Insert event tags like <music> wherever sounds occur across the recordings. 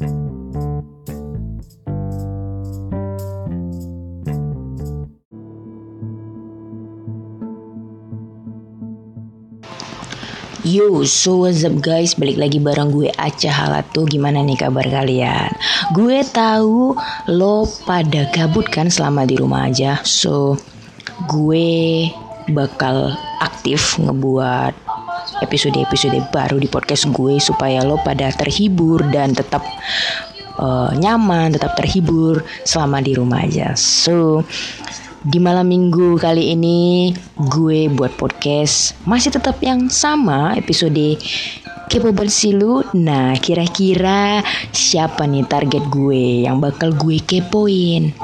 Yo, so what's up guys? Balik lagi bareng gue Aca Halatu. Gimana nih kabar kalian? Gue tahu lo pada gabut kan selama di rumah aja. So, gue bakal aktif ngebuat episode-episode baru di podcast gue supaya lo pada terhibur dan tetap uh, nyaman, tetap terhibur selama di rumah aja. So, di malam minggu kali ini gue buat podcast masih tetap yang sama episode Capable Silu. Nah, kira-kira siapa nih target gue yang bakal gue kepoin?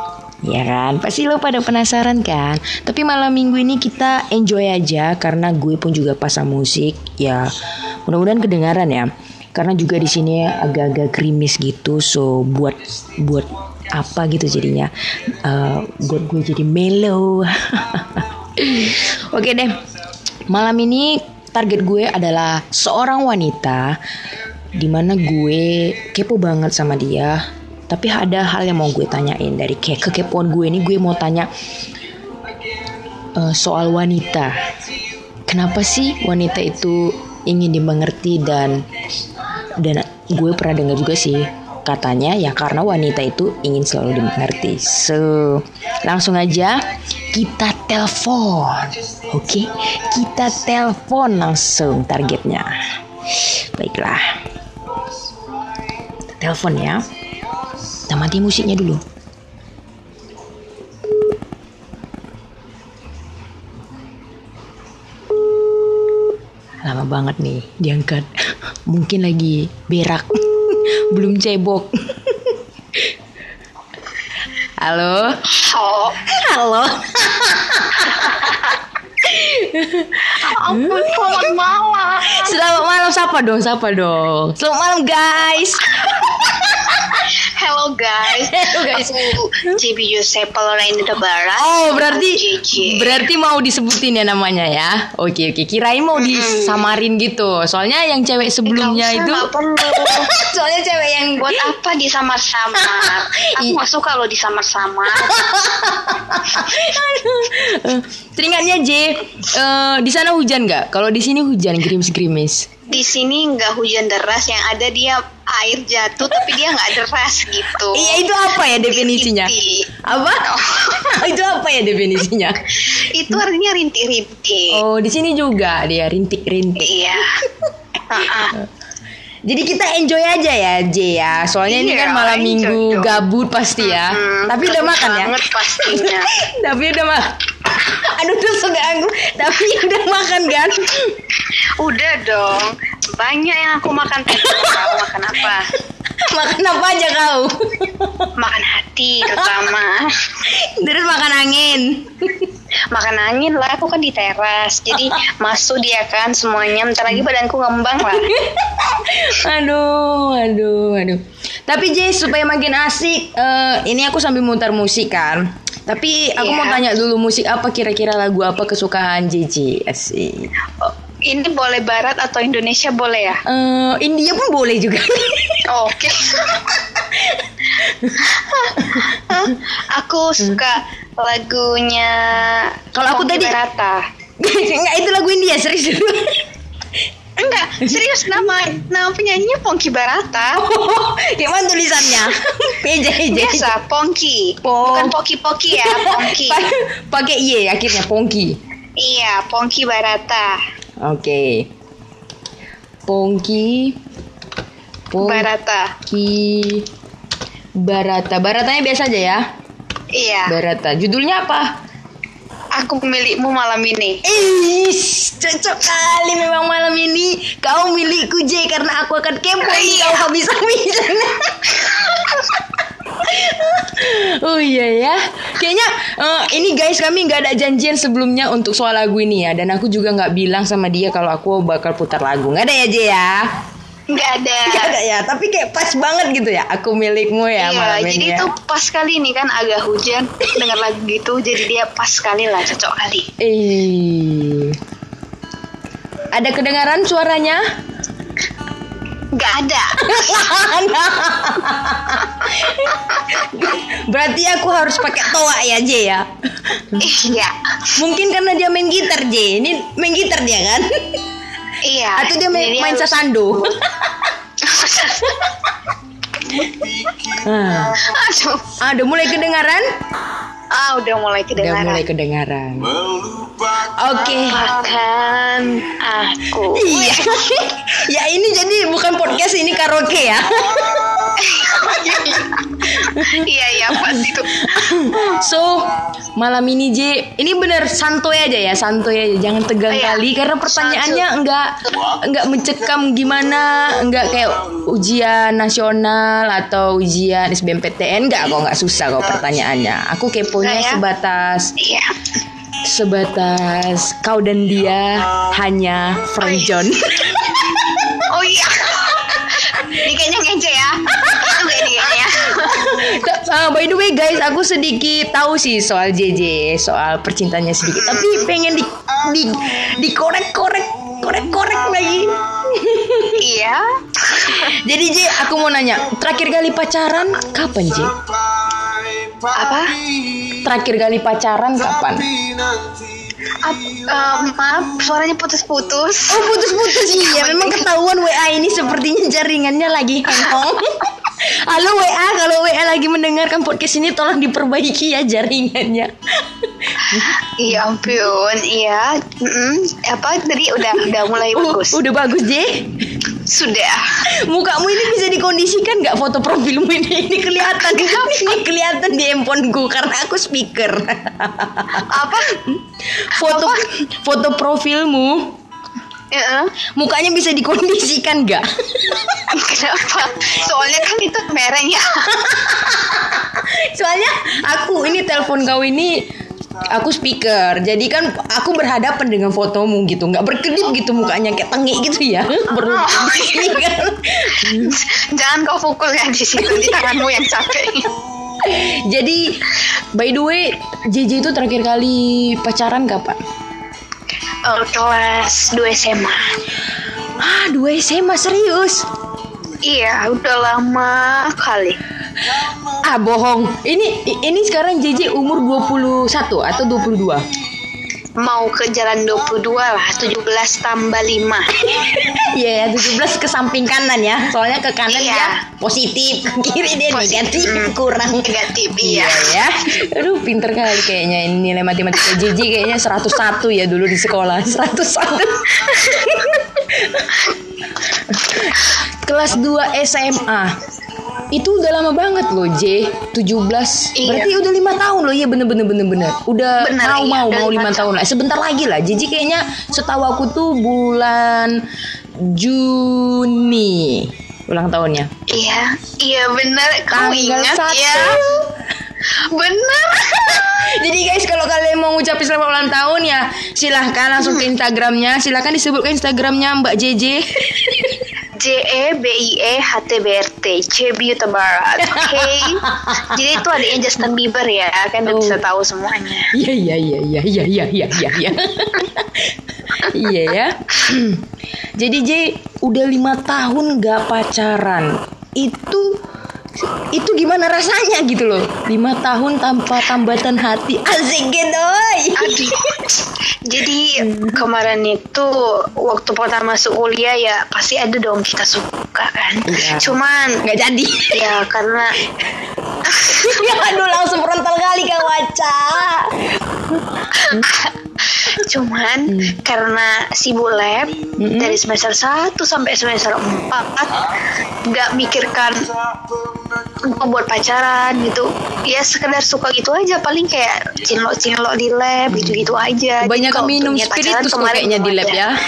Ya kan, pasti lo pada penasaran kan? Tapi malam minggu ini kita enjoy aja karena gue pun juga pasang musik. Ya, mudah-mudahan kedengaran ya. Karena juga di sini agak-agak krimis gitu, so buat buat apa gitu jadinya uh, buat gue jadi mellow <laughs> oke deh malam ini target gue adalah seorang wanita di mana gue kepo banget sama dia tapi ada hal yang mau gue tanyain dari ke kekepoan gue ini gue mau tanya uh, soal wanita kenapa sih wanita itu ingin dimengerti dan dan gue pernah dengar juga sih Katanya ya karena wanita itu ingin selalu dimengerti. So, langsung aja kita telepon. Oke, okay? kita telepon langsung targetnya. Baiklah. Telepon ya. Kita mati musiknya dulu. Lama banget nih diangkat. <laughs> Mungkin lagi berak <laughs> belum cebok. <laughs> Halo. Halo. Ampun, selamat malam. Selamat malam, siapa dong? Siapa dong? Selamat malam, guys. Guys. <laughs> Guys. Aku JB Yosep Lorraine Barat. Oh, berarti JJ. berarti mau disebutin ya namanya ya. Oke, oke. Kirain mau disamarin gitu. Soalnya yang cewek sebelumnya Nggak usah, itu perlu. <laughs> Soalnya cewek yang Buat apa disamar-samar? <laughs> Aku gak suka lo disamar-samar. Teringatnya J, eh, di sana hujan nggak? Kalau di sini hujan gerimis-gerimis. Di sini nggak hujan deras, yang ada dia air jatuh tapi dia nggak deras gitu. Iya itu apa ya definisinya? Rintik. Apa? <laughs> itu apa ya definisinya? Itu artinya rintik-rintik. Oh di sini juga dia rintik-rintik. Iya. Ah-ah. <laughs> Jadi kita enjoy aja ya J ya. Soalnya ini Iya, kan malam minggu dong. gabut pasti ya. Hmm, Tapi udah makan ya? banget pastinya. <laughs> Tapi udah makan. Aduh tuh ganggu. Tapi <laughs> udah makan kan? Udah dong. Banyak yang aku makan tadi. Kamu makan apa? <laughs> makan apa aja kau? Makan hati terutama. <laughs> Terus makan angin. Makan angin lah. Aku kan di teras. Jadi <laughs> masuk dia kan semuanya. Bentar lagi badanku ngembang lah. aduh, aduh, aduh. Tapi J supaya makin asik, eh, ini aku sambil mutar musik kan. Tapi aku Iya. mau tanya dulu musik apa kira-kira lagu apa kesukaan JJ asik. Oh, ini boleh barat atau Indonesia boleh ya? Eh, India pun boleh juga. Oh, <laughs> Oke. <laughs> aku suka lagunya Kalau aku tadi- Barata. <laughs> Enggak itu lagu India serius dulu. Enggak, serius nama nama penyanyinya Ponky Barata. Gimana tulisannya? PJ Biasa, Ponky. Po- Bukan Poki-Poki ya, Ponky. Pakai Y akhirnya Pongki. iya, Ponky Barata. Oke. Pongki. Pongki. Barata. Barata. Baratanya biasa aja ya. Iya, Barata. Judulnya apa? aku milikmu malam ini. Is, cocok kali memang malam ini kau milikku J karena aku akan kepo ini Iya. kau habis-habisan. <laughs> <laughs> oh iya ya, kayaknya eh, ini guys kami nggak ada janjian sebelumnya untuk soal lagu ini ya dan aku juga nggak bilang sama dia kalau aku bakal putar lagu nggak ada ya J ya? Enggak ada. <laughs> Nggak ada ya, tapi kayak pas banget gitu ya. Aku milikmu ya iya, malam jadi ya. itu pas kali ini kan agak hujan dengar lagu gitu, jadi dia pas kali lah, cocok kali. Eh, ada kedengaran suaranya? Enggak ada. <laughs> Berarti aku harus pakai toa ya J ya. Iya. Mungkin karena dia main gitar J. Ini main gitar dia kan? Iya. Atau dia main, Jadi main sasando. <laughs> Ah, Aduh. ah, udah mulai kedengaran? Ah, udah mulai Udah kedengaran. mulai kedengaran. Oke. Bahkan aku. Iya. <laughs> ya ini jadi bukan podcast ini karaoke ya. <laughs> iya iya pas itu. So malam ini J, ini bener santuy aja ya, santuy aja, jangan tegang Iya. kali karena pertanyaannya enggak enggak mencekam gimana, enggak kayak ujian nasional atau ujian SBMPTN enggak kok enggak susah kok pertanyaannya. Aku keponya ya? sebatas Iya. Sebatas kau dan dia hanya friend John. <laughs> Oh iya. Ini kayaknya ngece ya. Itu kayaknya kayaknya. Ah, by the way guys, aku sedikit tahu sih soal JJ, soal percintaannya sedikit. Tapi pengen di di dikorek-korek, korek-korek lagi. Iya. <laughs> Jadi J, aku mau nanya, terakhir kali pacaran kapan J? Apa? Terakhir kali pacaran kapan? Ap, eh, maaf, suaranya putus-putus. Oh putus-putus <laughs> iya, memang ketahuan WA ini sepertinya jaringannya lagi hang <laughs> Halo WA, kalau WA lagi mendengarkan podcast ini tolong diperbaiki ya jaringannya. Iya <laughs> ampun, iya. Mm-mm. Apa tadi udah udah mulai Uh, bagus. udah bagus J. Sudah. Mukamu ini bisa dikondisikan nggak foto profilmu ini? <laughs> Ini kelihatan, ini kelihatan di handphoneku karena aku speaker. <laughs> Apa? Foto foto profilmu, Heeh. mukanya bisa dikondisikan nggak? <laughs> Kenapa? Soalnya kan itu merahnya. Soalnya aku ini telepon kau ini aku speaker, jadi kan aku berhadapan dengan fotomu gitu, nggak berkedip gitu mukanya kayak tengik gitu ya, <laughs> kan. Jangan kau pukul ya di situ di tanganmu yang capek. Jadi by the way, JJ itu terakhir kali pacaran kapan? Eh, kelas 2 SMA. Ah, dua SMA serius. Iya, udah lama kali. Ah, bohong. Ini ini sekarang JJ umur 21 atau 22? Mau ke jalan 22 lah, 17 tambah 5. <laughs> Iya, ya, 17 ke samping kanan ya. Soalnya ke kanan Iya. dia positif, ke <laughs> kiri dia negatif, Mm. kurang. Negatif, Iya iya. ya. Aduh, pinter kali kayaknya ini nilai matematika JJ kayaknya 101 ya dulu di sekolah. 101. <laughs> Kelas 2 SMA. Itu udah lama banget loh J 17 Iya. Berarti udah lima tahun loh Iya bener bener bener bener Udah Bener, mau iya, mau mau lima tahun lah Sebentar lagi lah Jadi kayaknya setahu aku tuh bulan Juni Ulang tahunnya Iya, iya benar. Kamu Tanggal ingat satu. ya? Bener. <laughs> Jadi guys kalau kalian mau ngucapin selamat ulang tahun ya silahkan langsung ke hmm. Instagramnya. Silahkan disebut ke Instagramnya Mbak JJ. <laughs> J E B I E H T B R T C B U T E BARO Oke? <laughs> Jadi itu adanya Justin Bieber ya Kan udah bisa oh. tahu semuanya Iya iya iya iya iya iya iya iya Iya, iya ya Jadi J udah lima tahun gak pacaran Itu itu gimana rasanya gitu loh lima tahun tanpa tambatan hati asik Aduh. Jadi kemarin itu waktu pertama masuk kuliah ya pasti ada dong kita suka kan. Iya. Cuman nggak jadi ya karena ya <laughs> aduh langsung frontal kali kak waca <laughs> <laughs> cuman Hmm. karena sibuk lab Mm-mm. dari semester 1 sampai semester 4 nggak mikirkan mau buat pacaran gitu ya sekedar suka gitu aja paling kayak cinlok-cinlok di lab gitu-gitu aja Jadi banyak kalau minum spiritus kayaknya di lab ya <laughs>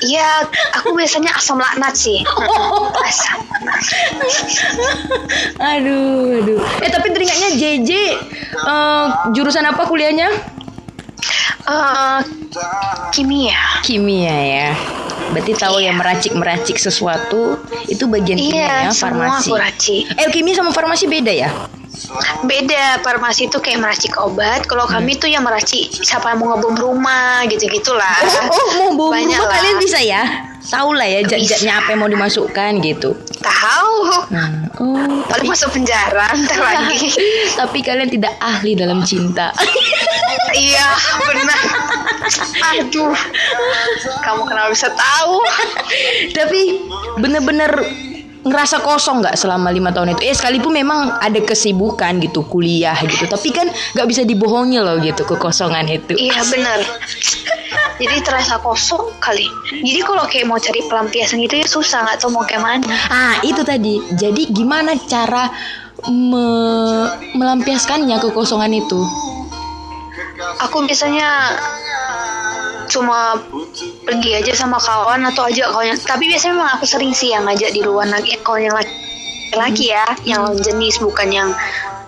Iya, aku biasanya asam laknat sih. <laughs> Asam. aduh aduh eh tapi teringatnya JJ eh, jurusan apa kuliahnya Eh, kimia. kimia ya berarti tahu ya meracik meracik sesuatu itu bagian kimia Iya, ya farmasi racik. eh kimia sama farmasi beda ya beda farmasi itu kayak meracik obat kalau kami tuh yang meracik siapa yang mau ngebom rumah gitu gitulah Oh, mau bom Banyak rumah lah. kalian bisa ya? Tahu lah ya zat-zatnya apa yang mau dimasukkan gitu. tahu Hmm. Oh, paling masuk penjara ntar <laughs> lagi tapi kalian tidak ahli dalam cinta. <laughs> iya benar aduh kamu kenapa bisa tahu tapi bener-bener ngerasa kosong nggak selama lima tahun itu? Eh sekalipun memang ada kesibukan gitu kuliah gitu, tapi kan nggak bisa dibohongi loh gitu kekosongan itu. iya benar jadi terasa kosong kali jadi kalau kayak mau cari pelampiasan gitu ya susah nggak tahu mau kayak mana Ah itu tadi. Jadi gimana cara me- melampiaskannya kekosongan itu? aku biasanya cuma pergi aja sama kawan atau ajak kawan. Yang- tapi biasanya memang aku sering sih yang ngajak di luar lagi kawan yang laki, laki ya yang lawan jenis bukan yang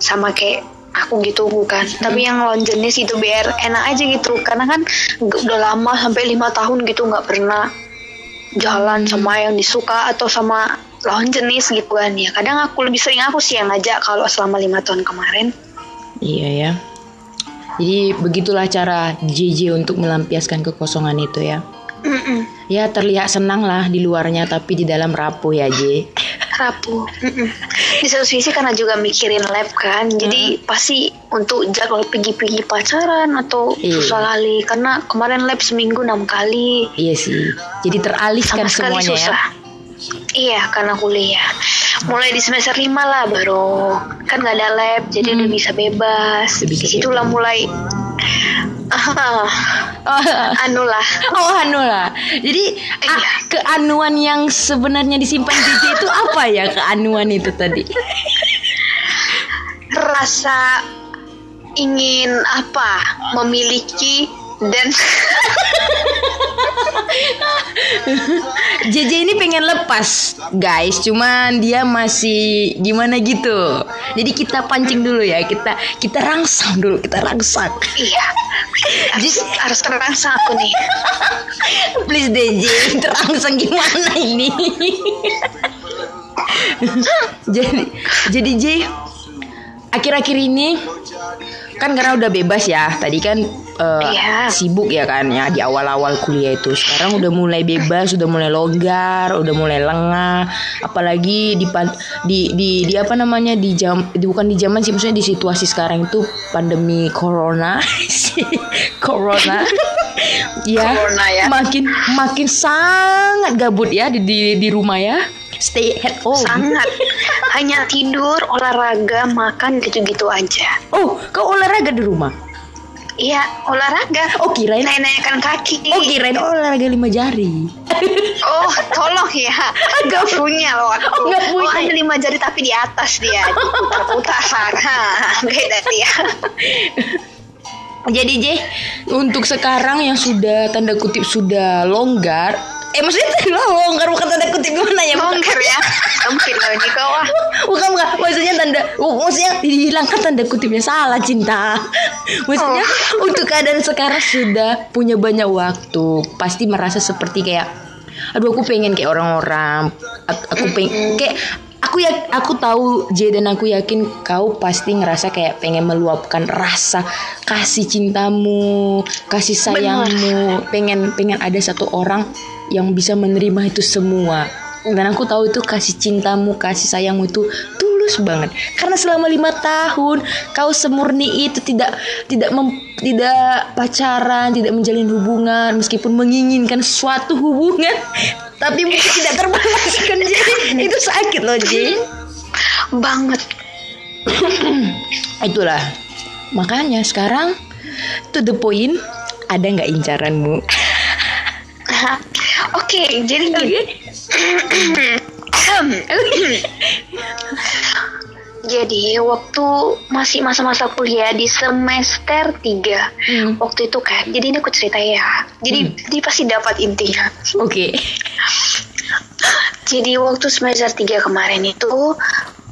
sama kayak aku gitu bukan. Tapi yang lawan jenis itu biar enak aja gitu. Karena kan udah lama sampai lima tahun gitu nggak pernah jalan sama yang disuka atau sama lawan jenis gitu kan. Ya kadang aku lebih sering aku sih yang ngajak kalau selama lima tahun kemarin. Iya ya. Jadi begitulah cara JJ untuk melampiaskan kekosongan itu ya. Mm-mm. Ya terlihat senang lah di luarnya tapi di dalam rapuh ya J. rapuh. Mm-mm. Di satu sisi karena juga mikirin lab kan, jadi pasti untuk jadwal pergi-pergi pacaran atau Iya. susah kali karena kemarin lab seminggu enam kali Iya sih. Jadi teralihkan sama sekali semuanya ya. Iya karena kuliah. Mulai di semester lima lah baru kan nggak ada lab jadi udah bisa bebas. Udah bisa Di situlah mulai <laughs> <laughs> ah, Oh, anu lah oh anu lah. Jadi Iya. ah, keanuan yang sebenarnya disimpan JJ itu apa ya keanuan itu tadi? rasa ingin apa memiliki dan <laughs> JJ ini pengen lepas guys. Cuman dia masih gimana gitu. Jadi kita pancing dulu ya. Kita kita rangsang dulu. Kita rangsang. Iya. Harus, harus terangsang aku nih. <laughs> Please deh J terangsang gimana ini? <laughs> Jadi jadi J akhir-akhir ini kan karena udah bebas ya tadi kan eh, Iya. sibuk ya kan ya di awal-awal kuliah itu. Sekarang udah mulai bebas udah mulai longgar udah mulai lengah. Apalagi di di di, di apa namanya di jam di, bukan di zaman sih maksudnya di situasi sekarang itu pandemi corona. <laughs> Corona. <laughs> Ya, Corona ya. makin makin sangat gabut ya di di, di rumah ya stay at home sangat hanya tidur olahraga makan gitu-gitu aja oh kau olahraga di rumah iya olahraga oh kirain naik-naikkan kaki oh kirain olahraga lima jari Oh, tolong ya. Gak punya loh aku. Nggak punya. Oh, ada lima jari tapi di atas dia. Diputar-putar. Beda dia. Jadi J, untuk sekarang yang sudah tanda kutip sudah longgar, eh maksudnya longgar bukan tanda kutip gimana ya? Longgar ya. Sempit loh di kawah. bukan, bukan. maksudnya tanda, oh, maksudnya dihilangkan tanda kutipnya salah cinta. Maksudnya untuk keadaan sekarang sudah punya banyak waktu, pasti merasa seperti kayak, aduh aku pengen kayak orang-orang, aku, pengen kayak aku ya aku tahu J dan aku yakin kau pasti ngerasa kayak pengen meluapkan rasa kasih cintamu, kasih sayangmu, pengen pengen ada satu orang yang bisa menerima itu semua. Dan aku tahu itu kasih cintamu, kasih sayangmu itu tulus banget. Karena selama lima tahun kau semurni itu tidak tidak mem- tidak pacaran, tidak menjalin hubungan, meskipun menginginkan suatu hubungan, tapi mungkin tidak terbalaskan. <laughs> Jadi itu sakit loh, J. Banget. <clears throat> Itulah. Makanya sekarang to the point, ada nggak incaranmu? <laughs> Oke, jadi gini. <clears throat> Jadi waktu masih masa-masa kuliah di semester 3 Hmm. Waktu itu kan Jadi ini aku cerita ya Jadi dia pasti dapat intinya Oke. Jadi waktu semester 3 kemarin itu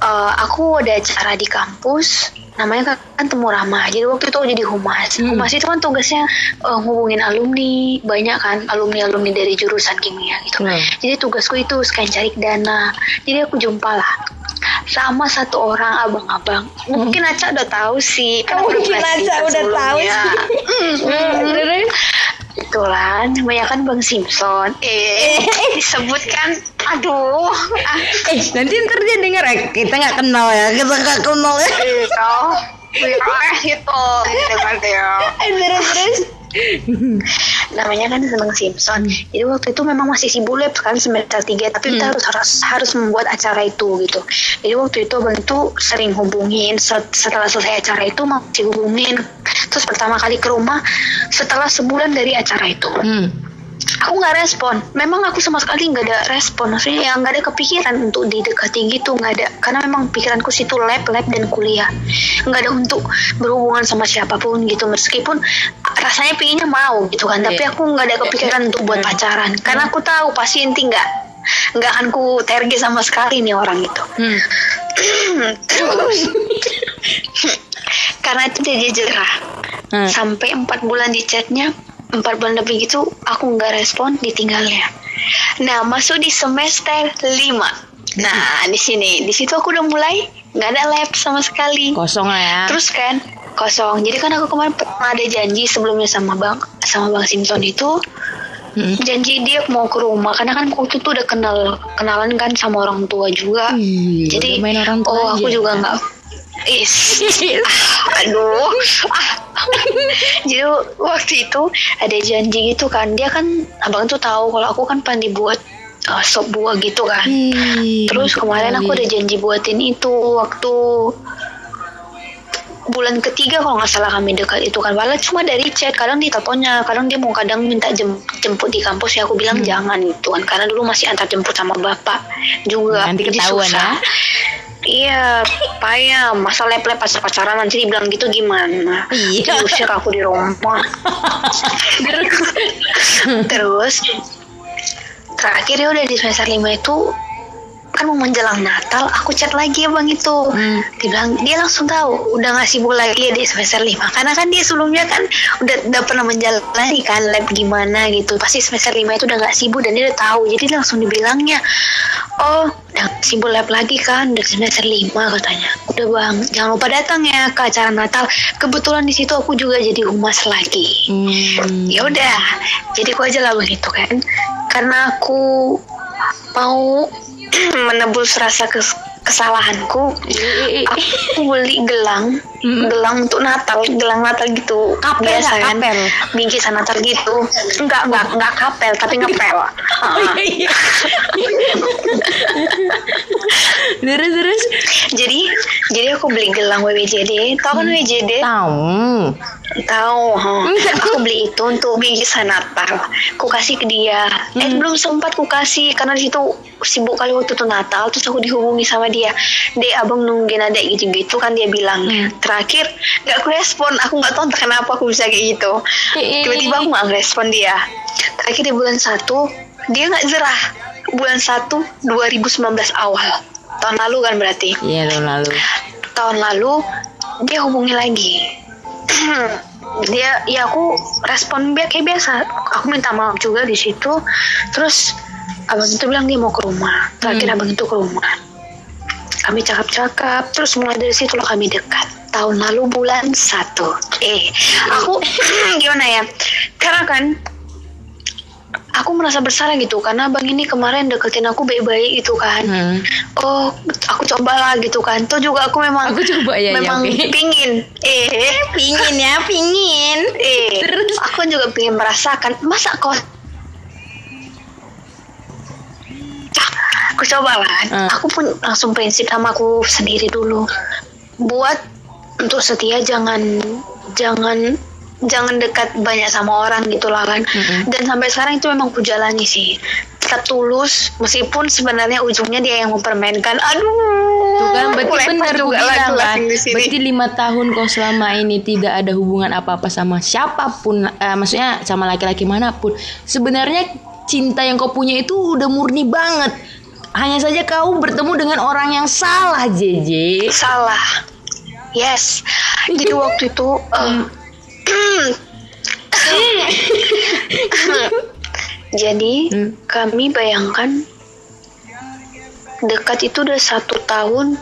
eh, aku ada acara di kampus namanya kan, temu ramah. Jadi waktu itu aku jadi humas. Hmm. Humas itu kan tugasnya eh, hubungin alumni, banyak kan alumni-alumni dari jurusan kimia gitu. Hmm. Jadi tugasku itu sekalian cari dana. Jadi aku jumpa lah sama satu orang abang-abang. Mungkin Aca udah tahu sih. Oh, mungkin Aca udah tahu sebelumnya. Hmm? Itulah namanya kan Bang Simpson. Eh, disebutkan. Aduh. Eh, nanti ntar dia denger eh, kita nggak kenal ya, kita nggak kenal ya. gitu. Dia. Eh, terus terus. namanya kan Bang Simpson. Jadi waktu itu memang masih sibuk lab kan semester 3 tapi kita harus harus harus membuat acara itu gitu. Jadi waktu itu abang itu sering hubungin Set- setelah selesai acara itu masih hubungin. Terus pertama kali ke rumah setelah sebulan dari acara itu. Hmm. Aku nggak respon. Memang aku sama sekali nggak ada respon. Maksudnya ya nggak ada kepikiran untuk didekati gitu nggak ada. Karena memang pikiranku situ lab, lab dan kuliah. Nggak ada untuk berhubungan sama siapa pun gitu. Meskipun rasanya pinginnya mau gitu kan. Tapi Iya. aku nggak ada kepikiran untuk buat pacaran. Karena aku tahu pasti inti nggak nggak akan ku terge sama sekali nih orang itu. Hmm. Terus karena itu dia jerah Hmm. sampai empat bulan di chatnya empat bulan lebih gitu aku nggak respon ditinggalnya nah masuk di semester lima nah di sini di situ aku udah mulai nggak ada lab sama sekali Kosong lah ya. terus kan kosong jadi kan aku kemarin pernah ada janji sebelumnya sama bang sama bang Simpson itu Hmm. janji dia mau ke rumah karena kan waktu itu udah kenal kenalan kan sama orang tua juga Ih, jadi orang tua oh aja. aku juga nggak is ah, <laughs> aduh ah. <laughs> jadi waktu itu ada janji gitu kan. Dia kan abang tuh tahu kalau aku kan pengen dibuat uh, sop buah gitu kan. Ih, terus kemarin aku ada janji buatin itu waktu bulan ketiga kalau nggak salah kami dekat itu kan. Walau cuma dari chat kadang di teleponnya kadang dia mau kadang minta jem- jemput di kampus ya. Aku bilang jangan gitu kan karena dulu masih antar jemput sama bapak juga. Nanti ketahuan susah. Iya, payah. Masa lep-lep pacar-pacaran nanti dibilang gitu gimana? Iya. Diusir aku di rumah. <laughs> Terus terakhir ya udah di semester 5 itu kan mau menjelang Natal aku chat lagi ya bang itu. Hmm. dia bilang dia langsung tahu udah nggak sibuk lagi ya di semester 5 karena kan dia sebelumnya kan udah udah pernah menjalani kan lab gimana gitu. Pasti semester 5 itu udah nggak sibuk dan dia udah tahu. Jadi dia langsung dibilangnya oh udah sibuk lab lagi kan udah semester 5 katanya. Udah bang. Jangan lupa datang ya ke acara Natal. Kebetulan di situ aku juga jadi humas lagi. Hmm. ya udah. Jadi aku aja lah begitu kan. Karena aku mau <clears throat> menebus rasa kes- kesalahanku. Aku beli gelang Mm. gelang untuk Natal gelang Natal gitu. Kapel biasa kan Kapel? bingkisan Natal gitu. Enggak enggak enggak kapel tapi <laughs> ngepel. Oh, iya, iya. <laughs> terus terus? Jadi jadi aku beli gelang WWJD tau kan WWJD tahu. Tahu huh? aku beli itu untuk bingkisan Natal. Aku kasih ke dia. Eh belum sempat aku kasih karena di situ sibuk kali waktu itu Natal. Terus aku dihubungi sama dia. Dek abang nungguin ada gitu gitu kan dia bilang terakhir gak aku respon. Aku nggak tahu entah kenapa aku bisa kayak gitu. Eh. tiba-tiba aku nggak respon dia. Terakhir di bulan satu dia nggak zerah bulan satu 2019 awal. Tahun lalu kan berarti. Iya tahun lalu. Tahun lalu dia hubungi lagi. <clears throat> Dia ya aku respon biar kayak biasa. Aku minta maaf juga di situ. Terus abang itu bilang dia mau ke rumah. Terakhir Hmm. abang itu ke rumah. Kami cakap-cakap terus mulai dari situ lah kami dekat tahun lalu bulan satu. Eh aku <clears throat> gimana ya? Karena kan aku merasa bersalah gitu. Karena abang ini kemarin deketin aku baik-baik gitu kan. Hmm. oh aku cobalah gitu kan. Tuh juga aku memang Aku coba ya, memang ya, Pi. pingin. Eh pingin ya pingin. eh Terus? aku juga pingin merasakan masa kau Ah, aku coba lah Hmm. aku pun langsung prinsip sama aku sendiri dulu. Buat untuk setia jangan jangan jangan dekat banyak sama orang gitu lah kan. Mm-mm. dan sampai sekarang itu memang ku jalani sih. Tetap tulus meskipun sebenarnya ujungnya dia yang mempermainkan. Aduh Tuh kan berarti benar juga bilang kan. Berarti lima tahun kau selama ini tidak ada hubungan apa-apa sama siapa pun eh, Maksudnya sama laki-laki mana pun. Sebenarnya cinta yang kau punya itu udah murni banget. Hanya saja kau bertemu dengan orang yang salah JJ salah yes jadi waktu itu um, <clears throat> jadi Hmm. kami bayangkan dekat itu udah satu tahun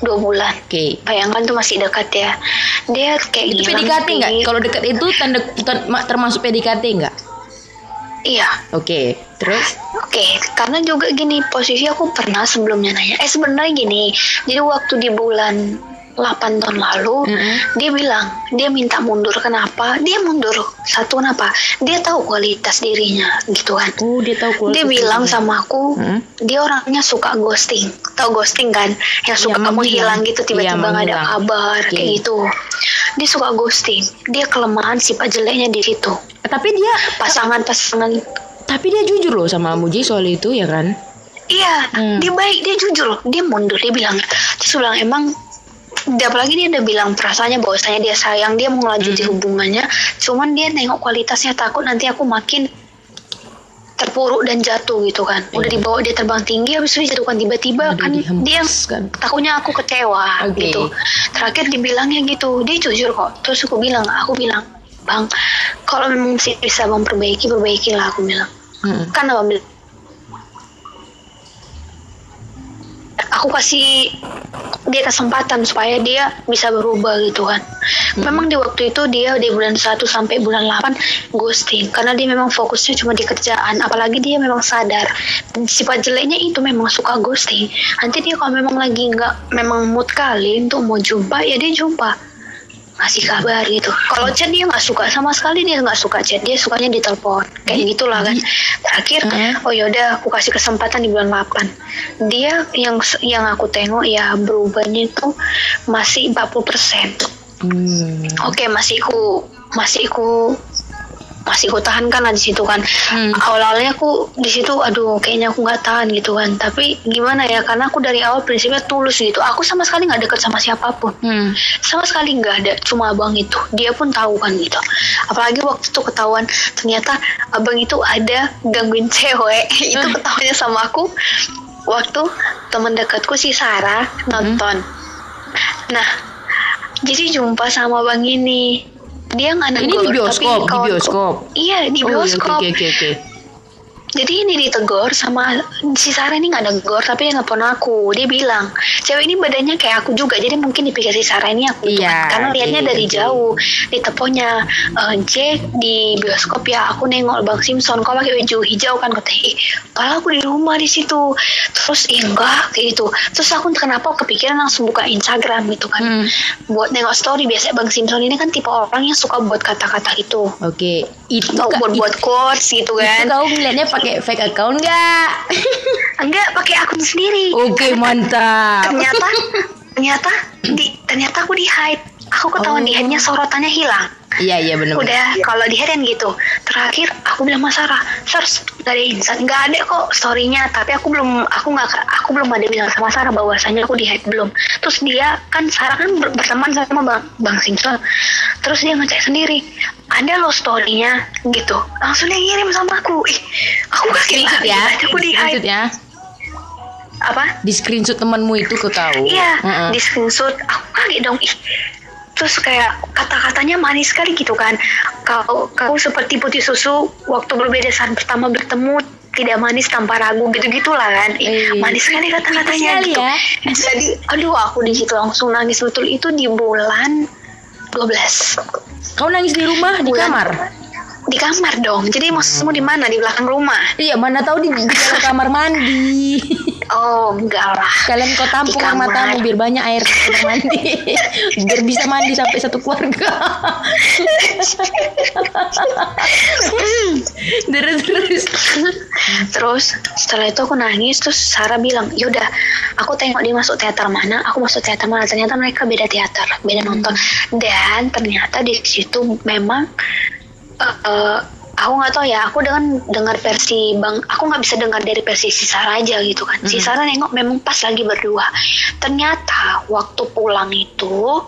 dua bulan Oke. bayangkan tuh masih dekat ya dia kayak Itu PDKT nggak? Kalau dekat itu tanda tan- ma- termasuk PDKT nggak? iya Oke. Terus? Oke, karena juga gini posisi aku pernah sebelumnya nanya. Eh sebenarnya gini, jadi waktu di bulan 8 tahun lalu Mm-mm. dia bilang dia minta mundur kenapa? Dia mundur satu kenapa? Dia tahu kualitas dirinya gitu kan. Oh dia tahu kualitas Dia bilang dirinya. sama aku, Mm. dia orangnya suka ghosting. Tahu ghosting kan? Yang suka menghilang. menghilang gitu Iya, tiba-tiba nggak ada menghilang. kabar Oke. kayak gitu. Dia suka ghosting. Dia kelemahan sifat jeleknya di situ. Tapi dia Pasangan-pasangan tapi dia jujur loh sama Muji soal itu ya kan? Iya, Hmm. dia baik, dia jujur loh. Dia mundur, dia bilang. Terus bilang emang apalagi dia udah bilang perasaannya bahwasanya dia sayang dia mau ngelanjutin Hmm. hubungannya cuman dia nengok kualitasnya takut nanti aku makin terpuruk dan jatuh gitu kan udah Iya. dibawa dia terbang tinggi habis itu dijatuhkan tiba-tiba Udah kan dihempus dia kan. takutnya aku kecewa Oke. gitu terakhir dibilangnya gitu dia jujur kok terus aku bilang aku bilang bang kalau memang sih bisa bang perbaiki perbaikilah aku bilang Mm. kan abang bilang aku kasih dia kesempatan supaya dia bisa berubah gitu kan. Memang di waktu itu dia di bulan 1 sampai bulan 8 ghosting. Karena dia memang fokusnya cuma di kerjaan. Apalagi dia memang sadar. Sifat jeleknya itu memang suka ghosting. Nanti dia kalau memang lagi nggak memang mood kali untuk mau jumpa ya dia jumpa ngasih kabar gitu. Kalau chat dia nggak suka sama sekali dia nggak suka chat, dia sukanya ditelepon kayak gitulah kan. Terakhir, oh yaudah aku kasih kesempatan di bulan 8 Dia yang yang aku tengok ya berubahnya itu masih 40 Hmm. Oke masih ku masih ku masih ku tahan kan lah di situ kan. Hmm. Awal-awalnya aku di situ aduh kayaknya aku nggak tahan gitu kan. Tapi gimana ya karena aku dari awal prinsipnya tulus gitu. Aku sama sekali nggak deket sama siapa pun Hmm. sama sekali nggak ada cuma abang itu dia pun tahu kan gitu apalagi waktu itu ketahuan ternyata abang itu ada gangguin cewek <laughs> itu Hmm. ketahuannya sama aku waktu teman dekatku si Sarah nonton nah jadi jumpa sama abang ini dia nggak Ini negur di bioskop, tapi di bioskop. iya di Oh, iya, bioskop Oke oke oke. Jadi ini ditegur sama si Sarah ini nggak negur tapi dia nelfon aku dia bilang cewek ini badannya kayak aku juga jadi mungkin dipikir si Sarah ini aku gitu Iya, kan. karena lihatnya oke, dari oke. jauh di teponya eh, Jack di bioskop ya aku nengok Bang Simpson kau pakai baju hijau kan katanya ih kalau aku di rumah di situ terus ih enggak kayak gitu terus aku kenapa kepikiran langsung buka Instagram gitu kan Hmm. buat nengok story biasanya Bang Simpson ini kan tipe orang yang suka buat kata-kata itu Oke. Itu buat buat quotes gitu kan Itu kau ngeliatnya pakai fake account nggak? <laughs> enggak pakai akun sendiri Oke mantap. ternyata ternyata di ternyata aku di hide aku ketahuan Oh. di hide nya sorotannya hilang Iya iya benar. udah kalau di kan gitu terakhir aku bilang sama Sarah Sarah nggak ada insan nggak ada kok storynya tapi aku belum aku nggak aku belum ada bilang sama Sarah bahwasanya aku di hide belum terus dia kan Sarah kan ber- berteman sama bang bang Simpson terus dia ngecek sendiri ada loh storynya gitu langsung dia ngirim sama aku ih aku kaget banget. ya. aku di hide ya. apa Di screenshot temanmu itu kau tahu. Iya, Heeh. di screenshot aku kaget dong. Ih, terus kayak kata-katanya manis sekali gitu kan. Kau kau seperti putih susu waktu berbeda saat pertama bertemu tidak manis tanpa ragu gitu gitulah kan. Eh, manis sekali kata-katanya gitu. ya. Jadi aduh aku di situ langsung nangis betul itu di bulan 12 Kau nangis di rumah di Bulan- kamar? Di kamar dong. Jadi maksudmu di mana? Di belakang rumah. Iya mana tahu di, di dalam kamar mandi. <laughs> Oh, enggak lah. Kalian kau tampung air kamar. matamu biar banyak air di kamar mandi. <laughs> biar bisa mandi sampai satu keluarga. <laughs> terus terus. Terus setelah itu aku nangis terus Sarah bilang yaudah aku tengok dia masuk teater mana aku masuk teater mana ternyata mereka beda teater beda nonton dan ternyata di situ memang eh, aku nggak tahu ya aku dengan dengar versi bang aku nggak bisa dengar dari versi si Sarah aja gitu kan si Mhm. Sarah nengok memang pas lagi berdua ternyata waktu pulang itu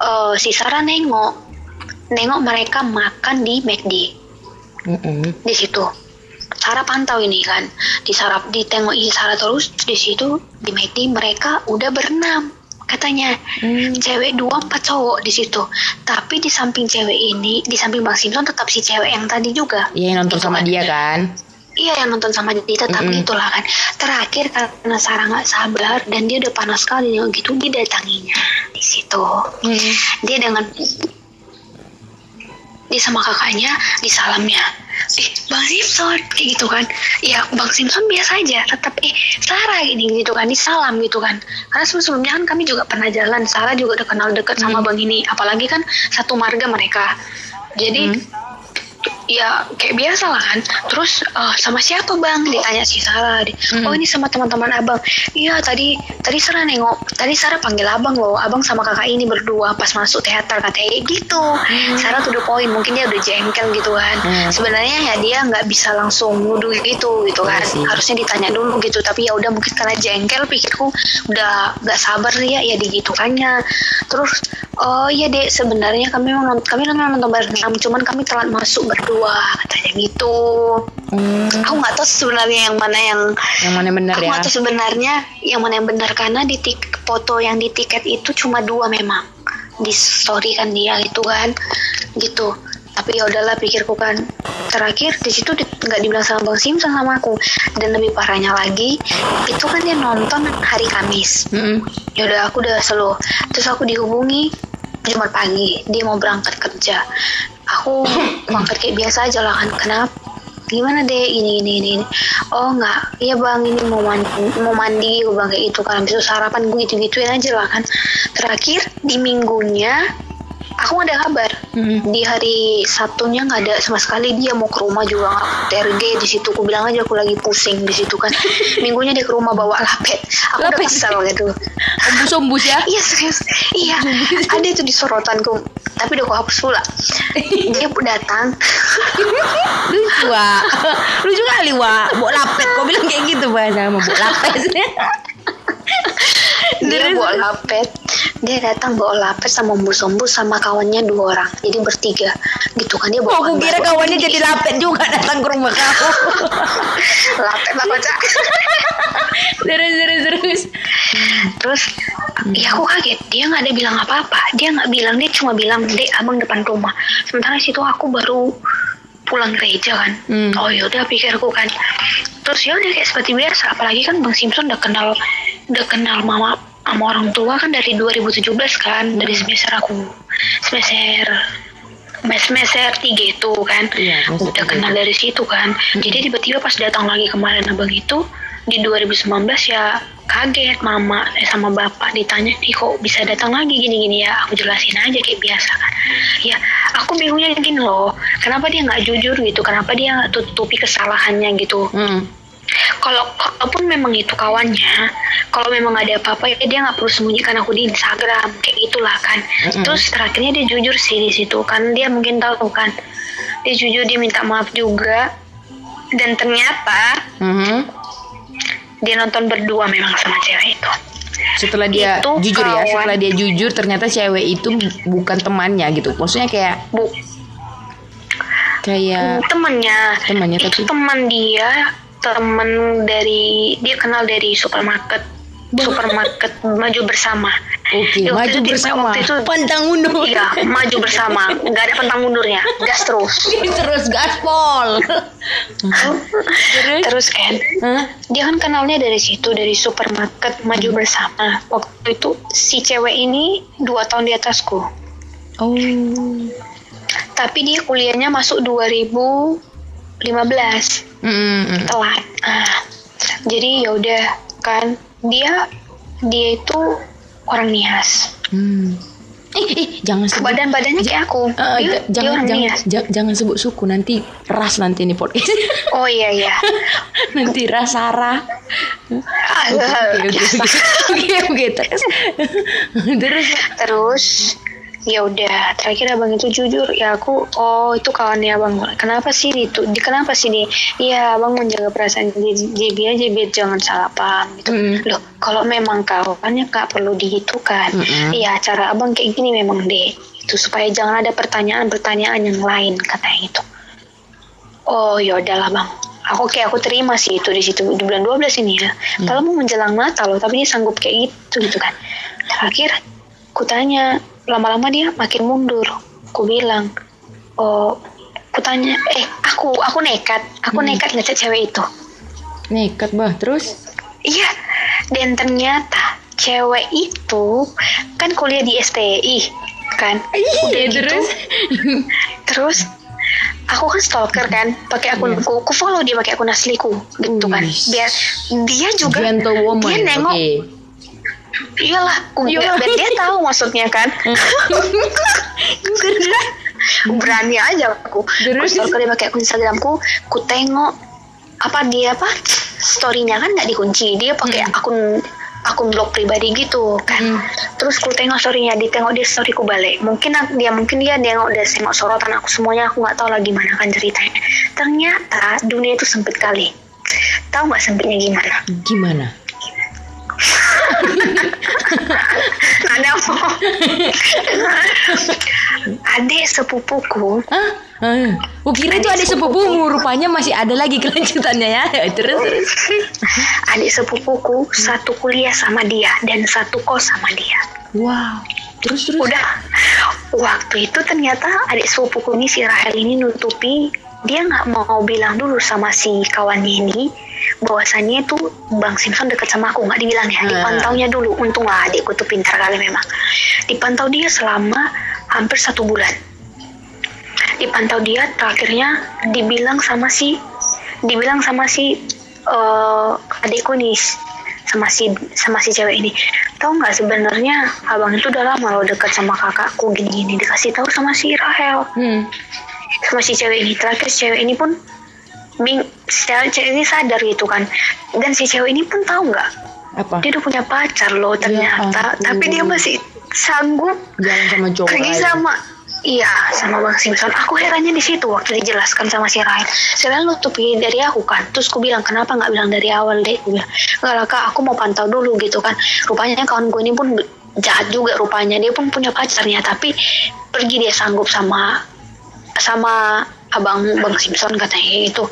eh, si Sarah nengok nengok mereka makan di McD Mm-mm. di situ. Sarah pantau ini kan, di Sarah ditengok isi Sarah terus di situ di McD mereka udah berenam katanya Hmm. cewek dua empat cowok di situ tapi di samping cewek ini di samping Bang Simpson tetap si cewek yang tadi juga Iya yang nonton Gitu sama kan. dia kan. iya yang nonton sama Dita tapi Mm-mm. itulah kan terakhir karena Sarah nggak sabar dan dia udah panas sekali gitu dia datanginya di situ dia dengan dia sama kakaknya di salamnya. Eh Bang Simpson kayak gitu kan. Ya Bang Simpson biasa aja tetap eh Sarah gini gitu kan disalam gitu kan. Karena sebelum sebelumnya kan kami juga pernah jalan Sarah juga udah kenal deket sama Bang ini. Apalagi kan satu marga mereka. Jadi ya kayak biasa lah kan. Terus eh, sama siapa bang? Ditanya si Sarah. Hmm. oh ini sama teman-teman abang. Iya tadi tadi Sarah nengok tadi Sarah panggil abang loh. Abang sama kakak ini berdua pas masuk teater katanya. Gitu. Sarah tuh the point mungkin dia udah jengkel gitu kan. Hmm. sebenarnya ya dia nggak bisa langsung nuduh gitu gitu kan. Iya sih. harusnya ditanya dulu gitu. Tapi ya udah mungkin karena jengkel pikirku udah nggak sabar ya ya digitukannya. Terus oh iya dek. Sebenarnya kami memang kami memang nonton berenam cuman kami telat masuk berdua katanya gitu. Hmm, aku nggak tahu sebenarnya yang mana yang yang mana benar aku ya? nggak tahu sebenarnya yang mana yang benar. Karena di tik foto yang di tiket itu cuma dua memang. Di story kan dia itu kan. Gitu tapi ya udahlah pikirku kan. Terakhir di situ di- nggak dibilang sama bang Simpson sama aku. Dan lebih parahnya lagi itu kan dia nonton hari Kamis. Mm-mm. ya udah aku udah slow. Terus aku dihubungi Jumat pagi. Dia mau berangkat kerja. Aku <laughs> berangkat kayak biasa aja lah kan. Kenapa? Gimana deh ini ini ini, oh nggak. Iya bang ini mau mandi mau mandi gue bilang kayak gitu kan. Itu sarapan gue gitu gituin aja lah kan. Terakhir di minggunya aku nggak ada kabar. Mm-mm. di hari Sabtunya nggak ada sama sekali. Dia mau ke rumah juga nggak. TRG di situ. Aku bilang aja aku lagi pusing di situ kan. <laughs> Minggunya dia ke rumah bawa lapet aku udah Lapet? kesel gitu. Ombus-ombus ya? Iya serius. Iya. Ada itu di sorotanku. Tapi udah aku hapus pula. Dia <laughs> datang. Lucu wa lucu kali wa bawa lapet. Kau bilang kayak gitu bahasa sama bawa lapet. <laughs> Dia bawa lapet dia datang bawa lapet sama ombus-ombus sama kawannya dua orang. Jadi bertiga. Gitu kan dia bawa Oh, aku kawan kira baru. kawannya jadi lapet juga datang ke rumah kamu. <laughs> lapet lah kocak terus terus terus. terus ya aku kaget. Dia nggak ada bilang apa-apa. Dia nggak bilang dia cuma bilang dek abang depan rumah. Sementara situ aku baru pulang gereja kan. Hmm. oh yaudah pikirku kan. Terus ya udah kayak seperti biasa. Apalagi kan bang Simpson udah kenal udah kenal mama sama orang tua kan dari 2017 kan dari semester aku semester semester tiga itu kan. Iya, udah kenal dari situ kan. Jadi tiba-tiba pas datang lagi kemarin abang itu di 2019 ya kaget mama eh, sama bapak ditanya nih kok bisa datang lagi gini-gini ya? Aku jelasin aja kayak biasa. Kan ya aku bingungnya gini loh kenapa dia nggak jujur gitu? Kenapa dia nggak tutupi kesalahannya gitu? Hmm. Kalau kalaupun memang itu kawannya kalau memang ada apa-apa ya dia nggak perlu sembunyikan aku di Instagram kayak gitulah kan Mm-mm. terus terakhirnya dia jujur sih di situ kan dia mungkin tahu kan dia jujur dia minta maaf juga dan ternyata Mhm. dia nonton berdua memang sama cewek itu Setelah dia Itu jujur ya, kawan. setelah dia jujur ternyata cewek itu bukan temannya gitu. Maksudnya kayak bu kayak temannya temannya itu tapi teman dia teman dari dia kenal dari supermarket. Supermarket maju bersama. Oke Ya, waktu maju itu bersama. waktu itu pantang mundur. Iya maju bersama. Nggak ada pantang mundurnya gas terus. <laughs> Terus gaspol terus <laughs> terus kan Hah? dia kan kenalnya dari situ dari supermarket maju bersama. Waktu itu si cewek ini dua tahun di atasku. Oh. Tapi dia kuliahnya masuk 2015 Mm-mm. telat. Nah, jadi ya udah kan. Dia dia itu orang nias. Hmm. Eh, eh, jangan sebut badan badannya kayak aku. Eh, dia, ja- dia jangan orang jangan, jangan sebut suku nanti ras nanti nih podcast. <laughs> Oh iya iya. <laughs> Nanti ras Sarah. Oke <laughs> oke oke oke terus. Terus ya udah terakhir abang itu jujur ya aku oh itu kawannya abang. Kenapa sih itu? Di kenapa sih di? Iya abang menjaga perasaan JB aja biar jangan salah paham gitu. Mm. loh kalau memang kawannya nggak perlu dihitukan Mm-mm. iya cara abang kayak gini memang deh itu supaya jangan ada pertanyaan-pertanyaan yang lain katanya itu oh ya udahlah bang. Aku oke aku terima sih itu di situ di bulan 12 ini ya. Kalau mau menjelang Natal loh tapi dia sanggup kayak gitu gitu kan. Terakhir ku tanya lama-lama dia makin mundur. Ku bilang oh ku tanya eh aku aku nekat aku Hmm. nekat ngechat cewek itu. Nekat bah, terus? iya dan ternyata cewek itu kan kuliah di STI kan? Udah Iya, gitu, terus? terus aku kan stalker kan? Pakai akunku aku follow dia pakai akun asliku gitu kan? Biar dia juga dia nengok. Oke. Iyalah Iyalah. biar dia tahu maksudnya kan. Berani aja aku. Terus? stalker dia pakai akun Instagramku ku tengok apa dia apa storynya kan nggak dikunci. Dia pakai akun akun blog pribadi gitu kan. Hmm. terus ku tengok storynya ditengok dia storyku balik. Mungkin dia mungkin dia nengok dia tengok sorotan aku semuanya aku nggak tahu lagi gimana kan ceritanya. Ternyata dunia itu sempit kali. Tahu nggak sempitnya gimana? Gimana? Ada apa? Adik sepupuku. Hah? Ah. Oh kira itu adik sepupumu. Rupanya masih ada lagi kelanjutannya ya. <laughs> Terus terus. Adik sepupuku satu kuliah sama dia dan satu kos sama dia. Wow. Terus terus. Udah. Waktu itu ternyata adik sepupuku ini si Rahel ini nutupi dia nggak mau bilang dulu sama si kawannya ini bahwasannya itu Bang Simpson deket sama aku. Nggak dibilang ya Hmm. dipantaunya dulu. Untunglah adikku tuh pintar kali memang. Dipantau dia selama hampir satu bulan. Dipantau dia terakhirnya dibilang sama si dibilang sama si eh, adikku nih sama si sama si cewek ini. Tahu nggak sebenarnya abang itu udah lama loh dekat sama kakakku gini-gini. Dikasih tahu sama si Rahel. Hmm. Sama si cewek ini. Terakhir si cewek ini pun bing si cewek ini sadar gitu kan. Dan si cewek ini pun tahu nggak? Apa? dia udah punya pacar loh ternyata. Ampun. tapi dia masih sanggup Jalan sama cowok pergi aja. sama iya sama bang Simpson. Aku herannya di situ waktu dijelaskan sama si Rahel si Rahel nutupi dari aku kan? Terus aku bilang kenapa nggak bilang dari awal deh aku bilang nggak lah kak aku mau pantau dulu gitu kan. Rupanya kawan gue ini pun jahat juga rupanya. Dia pun punya pacarnya tapi pergi dia sanggup sama sama abang bang Simpson katanya gitu.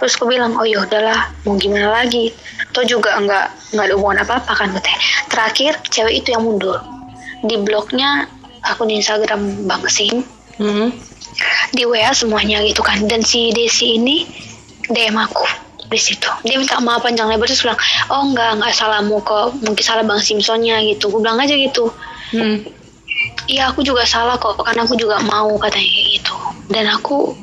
Terus aku bilang oh ya udahlah mau gimana lagi? Toh juga nggak nggak ada hubungan apa apa kan katanya. Terakhir cewek itu yang mundur. Di blognya akun Instagram Bang Sim Hmm. di WA semuanya gitu kan. Dan si Desi ini DM aku di situ. Dia minta maaf panjang lebar terus bilang oh enggak enggak salahmu kok mungkin salah Bang Simpsonnya gitu. Gue bilang aja gitu. Hmm. Iya aku juga salah kok karena aku juga mau katanya kayak gitu. Dan aku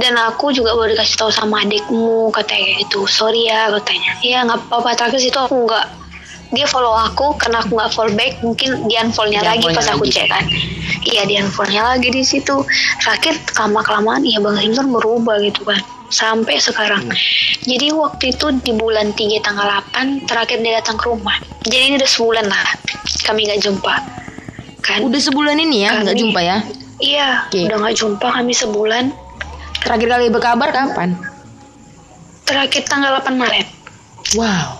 dan aku juga baru dikasih tahu sama adikmu katanya kayak gitu. Sorry ya katanya. Ya nggak apa-apa. Terakhir situ aku nggak dia follow aku karena aku nggak follow back mungkin dia unfollownya lagi pas aku cek kan. Iya dia unfollownya lagi di situ. Terakhir lama kelamaan ya bang Simpson berubah gitu kan sampai sekarang. Jadi waktu itu di bulan 3 tanggal 8 terakhir dia datang ke rumah. Jadi ini udah sebulan lah kami nggak jumpa kan Udah sebulan ini ya nggak jumpa ya Iya, Oke. udah nggak jumpa kami sebulan. Terakhir kali berkabar kapan? Terakhir tanggal 8 Maret. Wow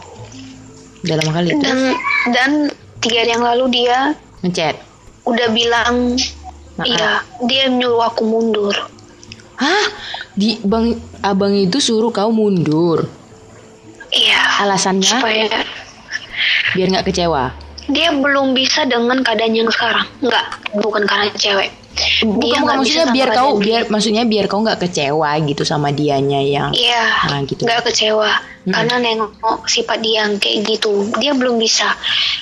Udah lama kali itu Dan dan tiga hari yang lalu dia Ngechat udah bilang, Maaf. iya, dia nyuruh aku mundur. Hah? Di bang abang itu suruh kau mundur Iya, Alasannya supaya biar nggak kecewa dia belum bisa dengan keadaan yang sekarang. Enggak, bukan karena cewek. Dia Bukan, nggak maksudnya bisa biar kau keadaan biar maksudnya biar kau nggak kecewa gitu sama dianya yang Iya, Nah, gitu. nggak kecewa Mm. karena nengok sifat dia yang kayak gitu. Dia belum bisa.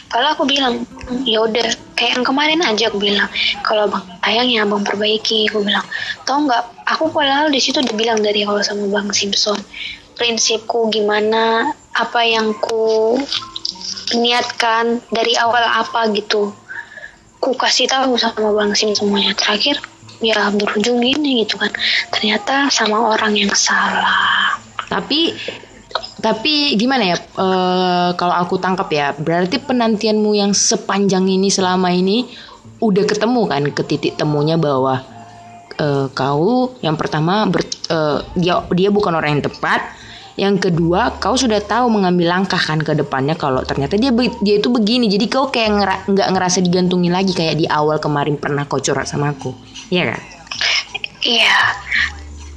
Kalau aku bilang, "Hmm, ya udah kayak yang kemarin aja aku bilang, kalau bang sayang ya bang perbaiki. Aku bilang, tau nggak? Aku padahal di situ dibilang dari awal sama bang Simpson, prinsipku gimana, apa yang ku niatkan dari awal apa gitu. Ku kasih tahu sama bang Sim semuanya. Terakhir ya berujung gini gitu kan. Ternyata sama orang yang salah. Tapi tapi gimana ya? eh, kalau aku tangkap ya, berarti penantianmu yang sepanjang ini selama ini udah ketemu kan ke titik temunya bahwa eh, kau yang pertama ber- eh, dia dia bukan orang yang tepat. Yang kedua, kau sudah tahu mengambil langkah kan ke depannya kalau ternyata dia dia itu begini. Jadi kau kayak ngera- nggak ngerasa digantungi lagi kayak di awal kemarin pernah kau curhat sama aku. Iya kan? Iya.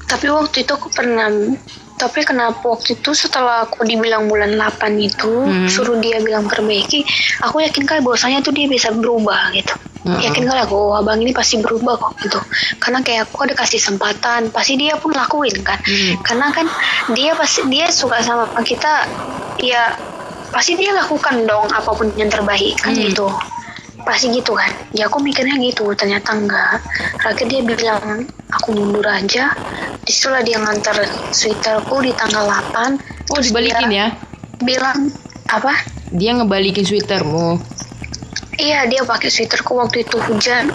Tapi waktu itu aku pernah tapi kenapa waktu itu setelah aku dibilang bulan 8 itu Hmm. suruh dia bilang perbaiki aku yakin kali bahwasanya tuh dia bisa berubah gitu Hmm. yakin kali aku oh, abang ini pasti berubah kok gitu karena kayak aku ada kasih kesempatan pasti dia pun lakuin kan Hmm. karena kan dia pasti dia suka sama kita ya pasti dia lakukan dong apa pun yang terbaik kan Hmm. gitu pasti gitu kan. Ya aku mikirnya gitu ternyata enggak. Terakhir dia bilang aku mundur aja. Di situlah dia ngantar sweaterku di tanggal 8 Oh dibalikin ya? bilang apa? Dia ngebalikin sweatermu. Iya dia pakai sweaterku waktu itu hujan.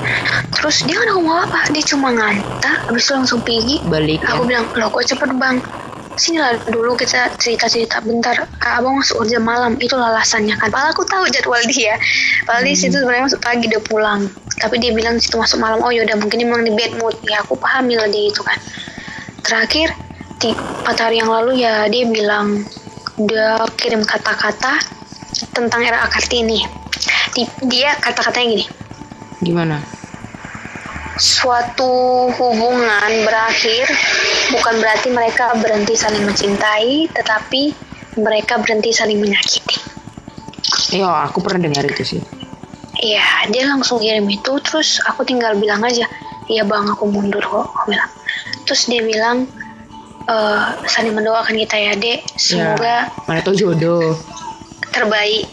Terus dia nggak ngomong apa. Dia cuma ngantar Habis itu langsung pergi. Balik ya? Aku bilang Loh kok cepet bang Sini lah dulu kita cerita-cerita bentar. Kak abang masuk kerja malam Itulah alasannya kan. Padahal aku tahu jadwal dia. Padahal di situ sebenarnya masuk pagi udah pulang. Tapi dia bilang situ masuk malam Oh yaudah mungkin emang di bad mood. Ya aku pahami lah dia itu kan. Terakhir di empat hari yang lalu ya dia bilang Dia kirim kata-kata Tentang era Kartini. Di- Dia kata-katanya gini. Gimana? Suatu hubungan berakhir bukan berarti mereka berhenti saling mencintai, tetapi mereka berhenti saling menyakiti. Ya aku pernah dengar itu sih. Iya, dia langsung kirim itu, terus aku tinggal bilang aja, iya bang aku mundur kok, aku bilang. Terus dia bilang, "Eh, saling mendoakan kita ya dek, semoga Ya, mana tahu jodoh. terbaik,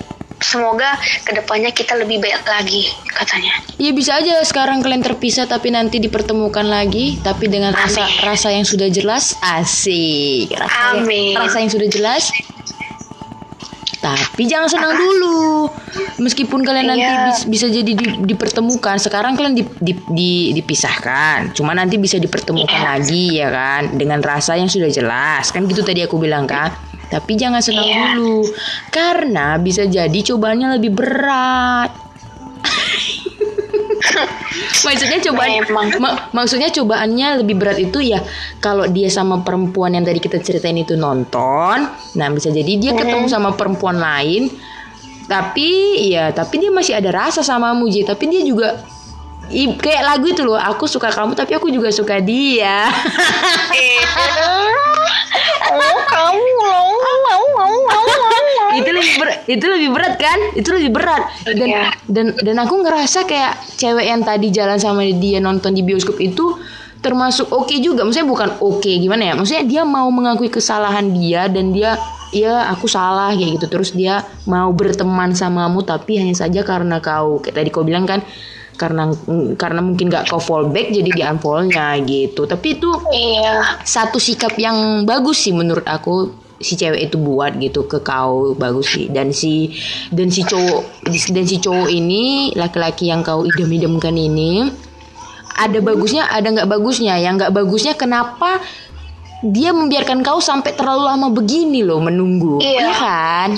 semoga ke depannya kita lebih baik lagi, katanya. Iya bisa aja sekarang kalian terpisah tapi nanti dipertemukan lagi tapi dengan rasa Amin. rasa yang sudah jelas asik. Rasa, Amin. rasa yang sudah jelas. Tapi jangan senang dulu. Meskipun kalian nanti Iya. bis- bisa jadi di- dipertemukan, sekarang kalian di- di- di- dipisahkan. Cuma nanti bisa dipertemukan Iya. lagi ya kan dengan rasa yang sudah jelas. Kan gitu tadi aku bilang kan. Tapi jangan senang Iya. dulu. Karena bisa jadi cobaannya lebih berat. <laughs> maksudnya cobaan Memang. maksudnya cobaannya lebih berat itu ya kalau dia sama perempuan yang tadi kita ceritain itu nonton nah bisa jadi dia ketemu sama perempuan lain tapi ya tapi dia masih ada rasa sama Muji tapi dia juga i- kayak lagu itu loh aku suka kamu tapi aku juga suka dia. Oh kamu loh, mau mau mau itu lebih berat itu lebih berat kan? Itu lebih berat. Dan Iya. dan dan aku ngerasa kayak cewek yang tadi jalan sama dia nonton di bioskop itu termasuk oke juga. Maksudnya bukan oke gimana ya? Maksudnya dia mau mengakui kesalahan dia dan dia ya aku salah kayak gitu. Terus dia mau berteman samamu tapi hanya saja karena kau kayak tadi kau bilang kan karena karena mungkin gak kau fallback jadi di unfoldnya gitu. Tapi itu Iya, satu sikap yang bagus sih menurut aku si cewek itu buat gitu ke kau bagus sih. Dan si dan si cowok dan si cowok ini laki-laki yang kau idam-idamkan ini ada bagusnya ada nggak bagusnya. Yang nggak bagusnya kenapa dia membiarkan kau sampai terlalu lama begini loh menunggu? Iya. kan?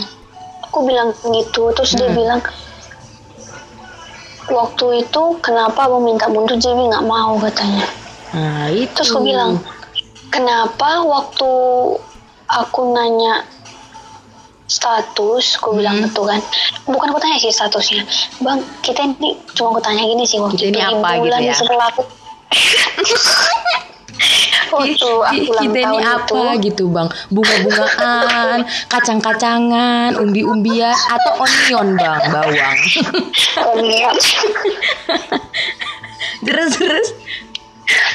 Aku bilang gitu terus dia bilang waktu itu kenapa abang minta mundur jadi nggak mau katanya nah itu terus aku bilang kenapa waktu aku nanya status aku bilang Hmm. gitu kan bukan aku tanya sih statusnya bang kita ini cuma aku tanya gini sih waktu Kita ini itu di apa gitu ya? setelah aku <laughs> aku kita ini tahun apa itu. gitu bang? Bunga-bungaan <laughs> kacang-kacangan umbi-umbian atau onion bang? Bawang. Oh, <laughs> iya. terus terus?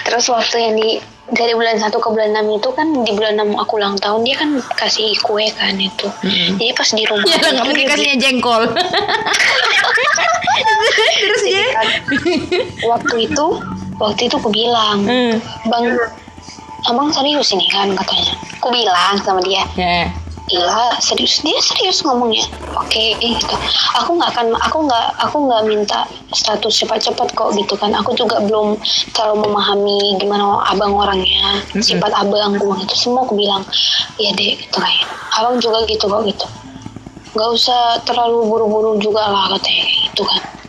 Terus waktu yang di dari bulan 1 ke bulan 6 itu kan di bulan 6 aku ulang tahun dia kan kasih kue kan itu. Jadi pas di rumah ya itu nggak mungkin dia kasihnya jengkol. <laughs> Terus ya? bilang, waktu itu waktu itu aku bilang, Hmm. "Bang, Abang serius ini kan katanya." Aku bilang sama dia, ya iya serius. Dia serius ngomongnya. Oke gitu. Aku nggak akan aku nggak aku nggak minta status cepat-cepat kok gitu kan. Aku juga belum terlalu memahami gimana abang orangnya sifat abang gue gitu. Semua aku bilang iya deh gitu kayak abang juga gitu kok gitu. Nggak usah terlalu buru-buru juga lah katanya gitu kan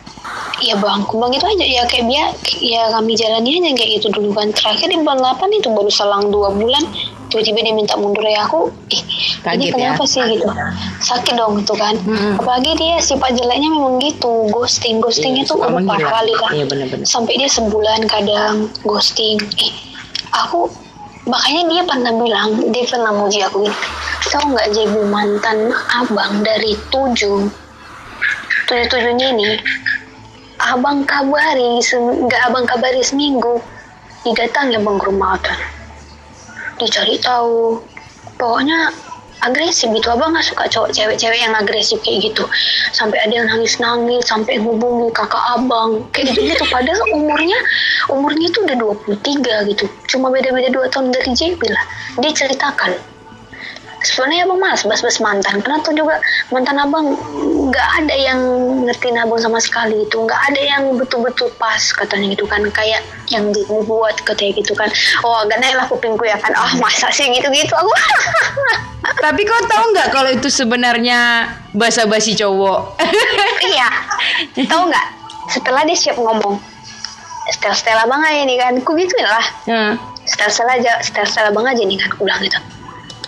Iya bang, aku bilang gitu aja. Ya kayak dia ya kami jalani aja kayak gitu. Dulu kan terakhir di bulan 8 itu baru selang dua bulan tiba-tiba dia minta mundur. Ya aku ih ini Kaget kenapa ya? sih gitu. Sakit dong gitu kan. Mm-mm. apalagi dia sifat jeleknya memang gitu. Ghosting. Ghosting Iya, itu udah parah kali kan Iya, benar-benar. sampai dia sebulan kadang ghosting. Eh aku makanya dia pernah bilang dia pernah muji aku gini tahu nggak Jebu mantan abang dari tujuh tujuh tujuhnya ini abang kabari nggak abang kabari seminggu didatangi abang ke rumah Otan dicari tahu. Pokoknya agresif gitu. Abang nggak suka cowok cewek-cewek yang agresif kayak gitu. Sampai ada yang nangis-nangis sampai hubungi kakak abang kayak gitu gitu <laughs> padahal umurnya umurnya tuh udah 23 gitu. Cuma beda-beda dua tahun dari JB lah. Dia ceritakan sebenarnya abang malas bas-bas mantan. Karena tuh juga mantan abang nggak ada yang ngertiin abang sama sekali gitu. Nggak ada yang betul-betul pas katanya gitu kan. Kayak yang dibuat katanya gitu kan. Oh agak naik lah kupingku ya kan. Ah masa sih gitu-gitu? Aku <laughs> Tapi kau tahu nggak kalau itu sebenarnya basa-basi cowok? <laughs> iya. Tahu nggak? Setelah dia siap ngomong setel setel abang aja nih kan. Ku gituin lah? Nah, setel setel aja setel setel abang aja nih kan aku bilang gitu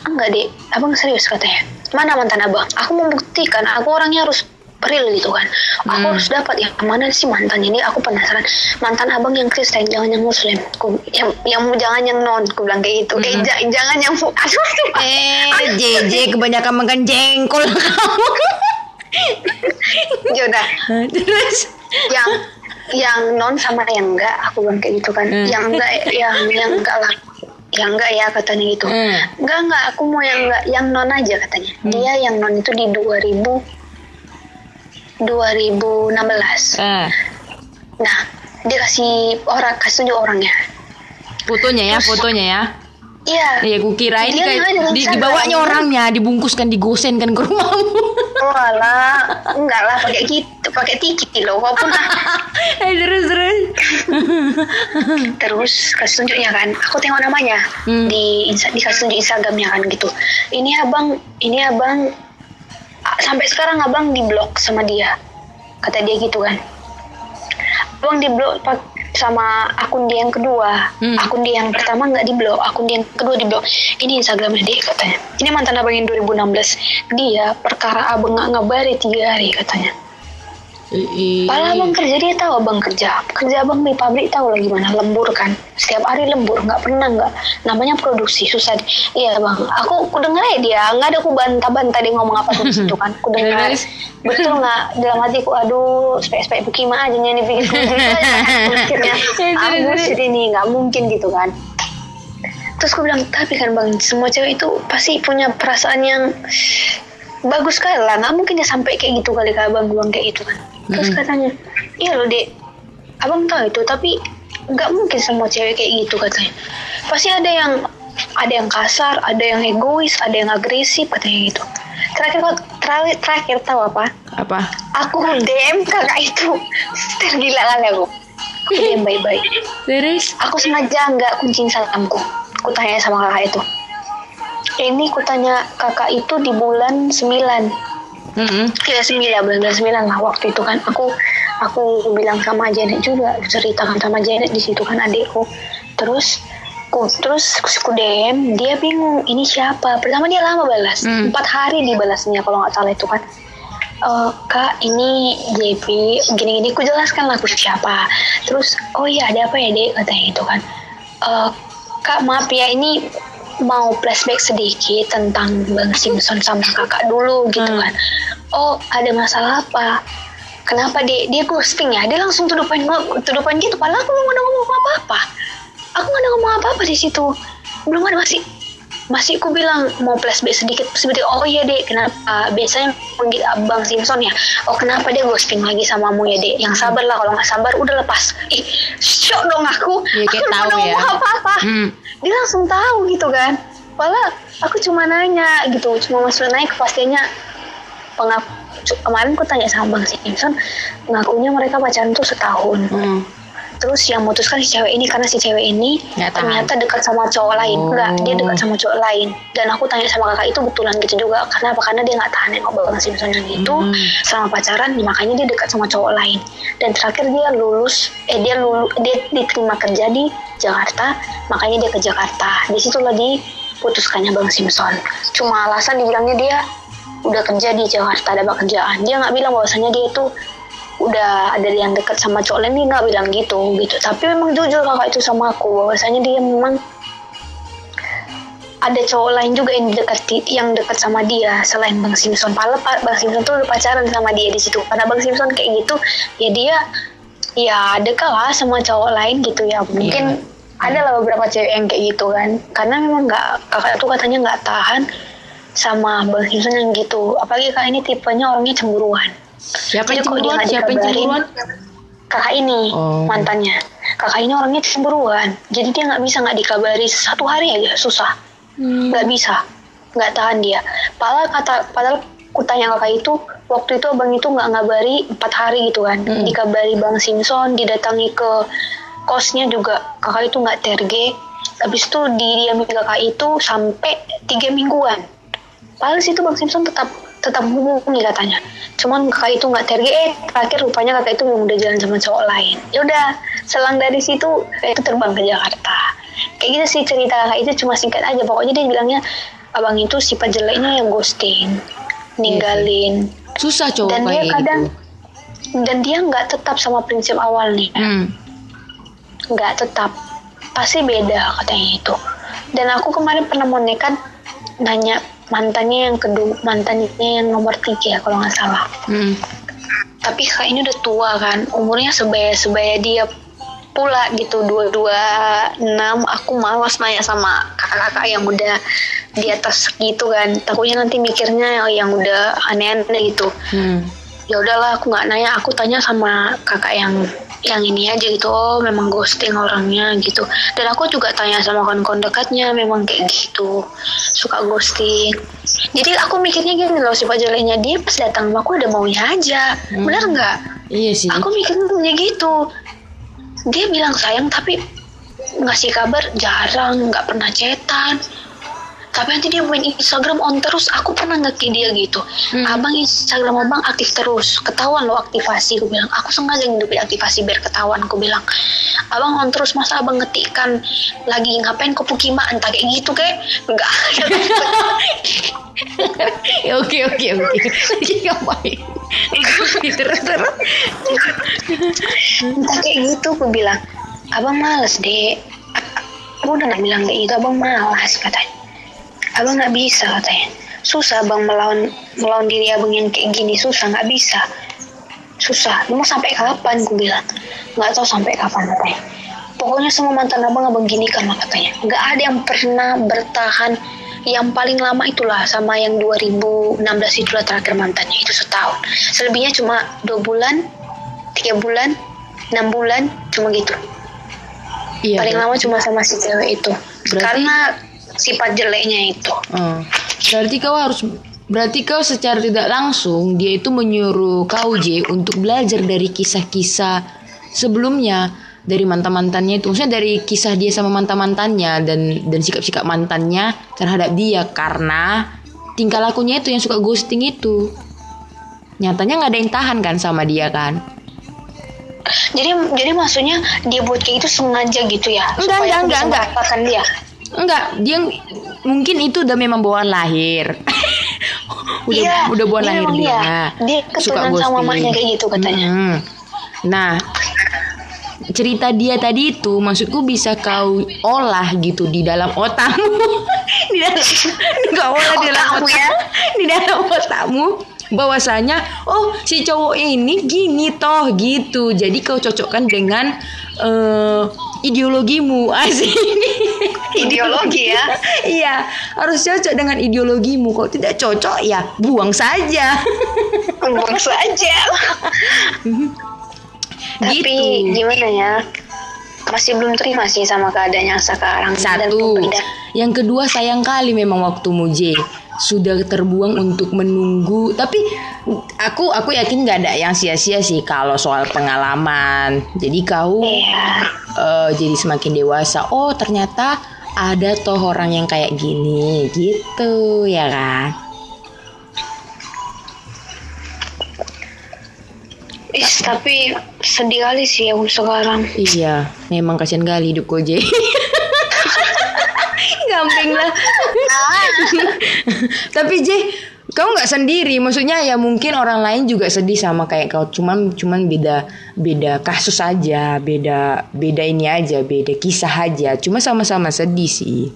enggak deh abang serius katanya. Mana mantan abang? Aku mau buktikan aku orangnya harus real gitu kan. Aku Hmm. harus dapat yang mana sih mantan ini? Aku penasaran. Mantan abang yang Kristen jangan yang Muslim. Ku- yang yang jangan yang non aku bilang kayak gitu. Eh Hmm. ja- jangan yang aduh eh JJ kebanyakan makan jengkol. <laughs> Kamu. Yaudah, Terus? Yang yang non sama yang enggak aku bilang kayak gitu kan. Hmm. yang enggak yang yang enggak lah yang enggak ya katanya gitu. Hmm. enggak enggak aku mau yang enggak yang non aja katanya. Dia yang non itu di 2000 2016 eh, nah dia kasih orang kasih tunjuk orangnya. Fotonya ya, fotonya ya. Iya Iya, kukira ini Dia kayak ada di, Instagram. dibawanya orangnya, dibungkuskan, digosenkan ke rumahmu. <laughs> oh alah enggak lah pakai gitu pakai tiki loh walaupun <laughs> eh, terus terus. <laughs> terus kasih tunjuknya kan aku tengok namanya Hmm. di insta dikasih tunjuk instagramnya kan gitu ini abang ini abang sampai sekarang abang di blok sama dia kata dia gitu kan abang di blok pak- sama akun dia yang kedua. Hmm. akun dia yang pertama nggak di blok akun dia yang kedua di blok. Ini instagramnya dia katanya. Ini mantan abang yang 2016 dia perkara abang nggak ngabari tiga hari katanya Padahal abang kerja dia tahu abang kerja kerja abang di pabrik tahu lah gimana lembur kan. Setiap hari lembur nggak pernah nggak. Namanya produksi susah iya bang. Aku aku dengar ya dia nggak ada aku bantah-bantah dia ngomong apa tuh situ kan. Aku <laughs> dengar. Terus? betul nggak? Dalam hatiku aduh spek-spek bukima aja nih bikin aku mikirnya bullshit ini nggak mungkin gitu kan. Terus aku bilang tapi kan bang semua cewek itu pasti punya perasaan yang bagus sekali lah. Nggak mungkin dia sampai kayak gitu kali ke abang bilang kayak gitu kan terus katanya iya loh dek abang tahu itu tapi nggak mungkin semua cewek kayak gitu katanya. Pasti ada yang ada yang kasar ada yang egois ada yang agresif katanya gitu. Terakhir terakhir terakhir tahu apa? Apa? aku DM kakak itu. Tergila kali aku. Aku DM <laughs> baik-baik. Terus? aku sengaja nggak kuncin salamku. Aku tanya sama kakak itu. Ini aku tanya kakak itu di bulan 9 Ya 9 bulan 9 lah waktu itu kan. Aku aku bilang sama Janet juga ceritakan sama Janet di situ kan adikku. Terus ku terus aku DM dia bingung ini siapa? Pertama dia lama balas Hmm. empat hari dibalasnya kalau nggak salah itu kan. "Eh, kak ini JP gini-gini ku jelaskan lah aku siapa. Terus oh iya ada apa ya dek? Katanya itu kan. "Eh, kak maaf ya ini mau flashback sedikit tentang Bang Simpson sama kakak dulu gitu Hmm. kan. Oh ada masalah apa? Kenapa dia dia ghosting ya? Dia langsung tuduh poin gitu. Padahal aku belum ada ngomong apa-apa. Aku nggak ada ngomong apa-apa di situ. Belum ada masih masih aku bilang mau flashback sedikit. Seperti oh iya dek kenapa? Biasanya panggil abang Simpson ya oh kenapa dia ghosting lagi sama mu ya dek? Yang sabar lah kalau nggak sabar udah lepas. Ih shock dong aku. Iya, kayak aku tahu ya. ngomong apa-apa. Hmm. dia langsung tahu gitu kan. Padahal aku cuma nanya gitu cuma maksud naik kepastiannya pengap kemarin aku tanya sama bang Simpson ngakunya mereka pacaran tuh setahun. Hmm. Terus yang memutuskan si cewek ini karena si cewek ini Nggak ternyata dekat sama cowok lain. Oh. enggak dia dekat sama cowok lain. Dan aku tanya sama kakak itu betulan gitu juga. Karena apa? Karena dia nggak tahan nengok bang Simpson yang itu. Hmm. selama pacaran makanya dia dekat sama cowok lain. Dan terakhir dia lulus eh dia lulu, dia diterima kerja di Jakarta. Makanya dia ke Jakarta. Di situlah diputuskannya bang Simpson. Cuma alasan dibilangnya dia udah kerja di Jakarta ada pekerjaan. Dia nggak bilang bahwasanya dia itu udah ada yang dekat sama cowok lain dia nggak bilang gitu gitu tapi memang jujur kakak itu sama aku bahwasanya dia memang ada cowok lain juga yang dekat yang dekat sama dia selain Bang Simpson. Padahal Bang Simpson tuh udah pacaran sama dia di situ. Karena Bang Simpson kayak gitu, ya dia ya dekat lah sama cowok lain gitu ya. Mungkin yeah. ada lah beberapa cewek yang kayak gitu kan. Karena memang nggak kakak tuh katanya nggak tahan sama Bang Simpson yang gitu. Apalagi kak ini tipenya orangnya cemburuan. Siapa yang cemburuan? Siapa yang cemburuan? Kakak ini oh. mantannya. Kakak ini orangnya cemburuan. Jadi dia nggak bisa nggak dikabari satu hari aja susah Hmm. nggak hmm. bisa nggak tahan dia padahal kata padahal kutanya kakak itu waktu itu abang itu nggak ngabari empat hari gitu kan hmm. dikabari bang Simpson didatangi ke kosnya juga kakak itu nggak terge habis itu didiami kakak itu sampai tiga mingguan padahal situ bang Simpson tetap tetap hubungi katanya. Cuman kakak itu nggak terge eh terakhir rupanya kakak itu memang udah jalan sama cowok lain. Ya udah selang dari situ itu terbang ke Jakarta. Kayak gitu sih cerita kakak itu cuma singkat aja. Pokoknya dia bilangnya abang itu sifat jeleknya yang ghosting ninggalin. Iya susah cowok dan dia kadang gitu. dan dia nggak tetap sama prinsip awal nih hmm. nggak hmm. tetap. Pasti beda katanya itu. Dan aku kemarin pernah mau nekat nanya mantannya yang kedua mantannya yang nomor tiga kalau nggak salah. Hmm. tapi kak ini udah tua kan. Umurnya sebaya sebaya dia pula gitu. Dua dua enam aku malas nanya sama kakak-kakak yang udah di atas gitu kan. Takutnya nanti mikirnya yang udah aneh-aneh gitu. Hmm. Ya udahlah aku nggak nanya. Aku tanya sama kakak yang yang ini aja gitu. Oh memang ghosting orangnya gitu. Dan aku juga tanya sama kawan-kawan dekatnya memang kayak gitu. Suka ghosting. Jadi aku mikirnya gini loh sifat jeleknya dia pas datang aku ada maunya aja. Hmm. benar nggak? Iya sih. Aku mikirnya gitu. Dia bilang sayang tapi ngasih kabar jarang nggak pernah cetan tapi nanti dia main Instagram on terus aku pernah ngeki dia gitu. Hmm. abang Instagram abang aktif terus. Ketahuan lo aktivasi aku bilang. Aku sengaja ngidupin aktivasi biar ketahuan aku bilang. Abang on terus masa abang ngetikkan lagi ngapain ke Pukima? Entah kayak gitu kayak enggak. <laughs> Oke oke oke. <laughs> Lagi ngapain terus terus. Entah kayak gitu aku bilang. Abang males deh aku udah gak bilang kayak gitu abang malas katanya abang nggak bisa katanya. Susah bang melawan melawan diri abang yang kayak gini. Susah nggak bisa. Susah. Mau sampai kapan gue bilang. Nggak tahu sampai kapan katanya. Pokoknya semua mantan abang abang gini kan katanya. Nggak ada yang pernah bertahan. Yang paling lama itulah sama yang 2016 itulah terakhir mantannya itu setahun. Selebihnya cuma dua bulan tiga bulan enam bulan cuma gitu. Iya, paling lama cuma sama si cewek itu. Berarti, karena sifat jeleknya itu. Hmm. Berarti kau harus berarti kau secara tidak langsung dia itu menyuruh kau J untuk belajar dari kisah-kisah sebelumnya dari mantan-mantannya itu. Maksudnya dari kisah dia sama mantan-mantannya dan dan sikap-sikap mantannya terhadap dia. Karena tingkah lakunya itu yang suka ghosting itu. Nyatanya nggak ada yang tahan kan sama dia kan? Jadi jadi maksudnya dia buat kayak itu sengaja gitu ya? Enggak supaya enggak enggak enggak. dia Enggak, dia mungkin itu udah memang bawaan lahir. <laughs> udah iya, udah bawaan lahir dia. Dia, dia keturunan sama mamanya kayak gitu katanya. Hmm. Nah, cerita dia tadi itu maksudku bisa kau olah gitu di dalam otakmu. <laughs> di dalam enggak olah di dalam otakmu ya. di dalam otakmu bahwasanya oh si cowok ini gini toh gitu. Jadi kau cocokkan dengan uh, ideologimu <laughs> asik <laughs> ideologi ya. Iya harus cocok dengan ideologimu. Kalau tidak cocok ya buang saja. <laughs> Buang saja. Tapi gitu. gimana ya? Masih belum terima sih sama keadaan yang sekarang satu. yang kedua sayang kali memang waktu J sudah terbuang untuk menunggu tapi aku aku yakin nggak ada yang sia-sia sih kalau soal pengalaman jadi kau yeah. uh, jadi semakin dewasa oh ternyata ada toh orang yang kayak gini gitu ya kan Is, tapi sedih kali sih aku sekarang. Iya, memang kasihan kali hidup Koje. <laughs> Gampang lah. <laughs> Tapi J, kau nggak sendiri. Maksudnya ya mungkin orang lain juga sedih sama kayak kau. Cuman cuman beda beda kasus aja, beda beda ini aja, beda kisah aja. Cuma sama-sama sedih sih.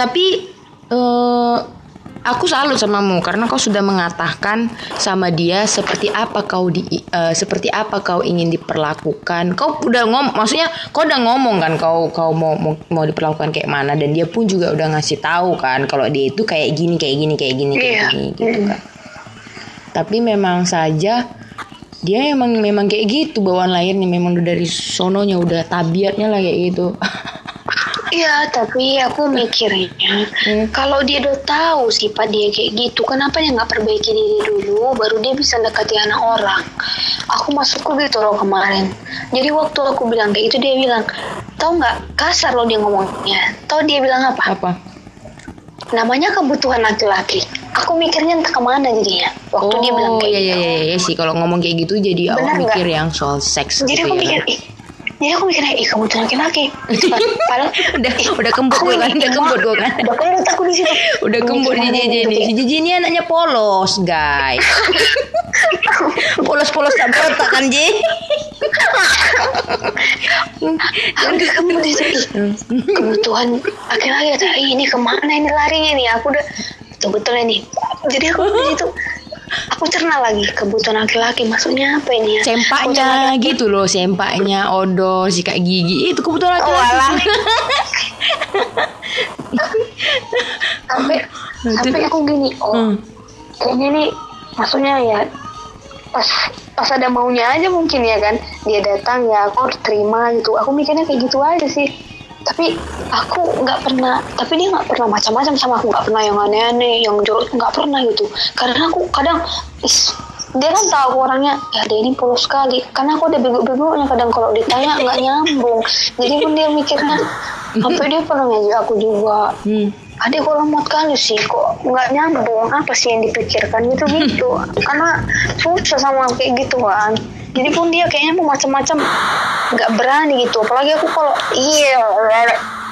tapi eh aku salut samamu karena kau sudah mengatakan sama dia seperti apa kau di eh, seperti apa kau ingin diperlakukan. Kau udah ngom maksudnya kau udah ngomong kan kau kau mau mau, mau diperlakukan kayak mana dan dia pun juga udah ngasih tahu kan kalau dia itu kayak gini kayak gini kayak gini kayak Iya. gini gitu kan. Tapi memang saja dia emang memang kayak gitu bawaan lahirnya memang udah dari sononya udah tabiatnya lah kayak gitu. <laughs> Iya, tapi aku mikirnya Hmm. kalau dia udah tahu sifat dia kayak gitu, kenapa dia nggak perbaiki diri dulu, baru dia bisa dekati anak orang. Aku masukku gitu loh kemarin. Jadi waktu aku bilang kayak gitu dia bilang, tahu nggak kasar loh dia ngomongnya. Tahu dia bilang apa? apa? Namanya kebutuhan laki-laki. Aku mikirnya entah ke mana jadinya. Waktu dia bilang Oh kayak iya iya gitu. iya iya sih kalau ngomong kayak gitu jadi Benar nggak? mikir yang soal seks Jadi gitu aku ya. mikir, jadi aku mikirnya, ih kamu tuh laki-laki. Padahal <laughs> udah udah kembut aku gue kan udah kembut gue kan. Udah kembut aku di situ. udah kembut Jeje gitu, nih si Jeje ini anaknya polos guys. <laughs> Polos polos tak berotak kan Ji Udah kembut di situ. Kebutuhan laki-laki kata "Ih, ini ke mana ini larinya nih? Aku udah betul-betul ini. Jadi aku di situ aku cerna lagi kebutuhan laki-laki maksudnya apa ini ya? Sempaknya gitu loh sempaknya odol sikat gigi itu kebetulan Oh, laki-laki alah. sampai sampai aku gini oh Hmm. kayaknya nih maksudnya ya pas pas ada maunya aja mungkin ya kan. Dia datang ya aku terima gitu. Aku mikirnya kayak gitu aja sih tapi aku nggak pernah tapi dia nggak pernah macam-macam sama aku. Nggak pernah yang aneh-aneh yang jorok nggak pernah gitu. Karena aku kadang is, dia kan tahu aku orangnya ya dia ini polos sekali. Karena aku ada bego-begonya kadang kalau ditanya nggak nyambung. Jadi pun dia mikirnya <laughs> sampai dia pernah ngajak aku juga. Hmm. Adik kok lemot kali sih kok nggak nyambung? Apa sih yang dipikirkan? Gitu gitu. <laughs> Karena susah sama kayak gitu kan. Jadi pun dia kayaknya mau macam-macam nggak berani gitu. Apalagi aku kalau iya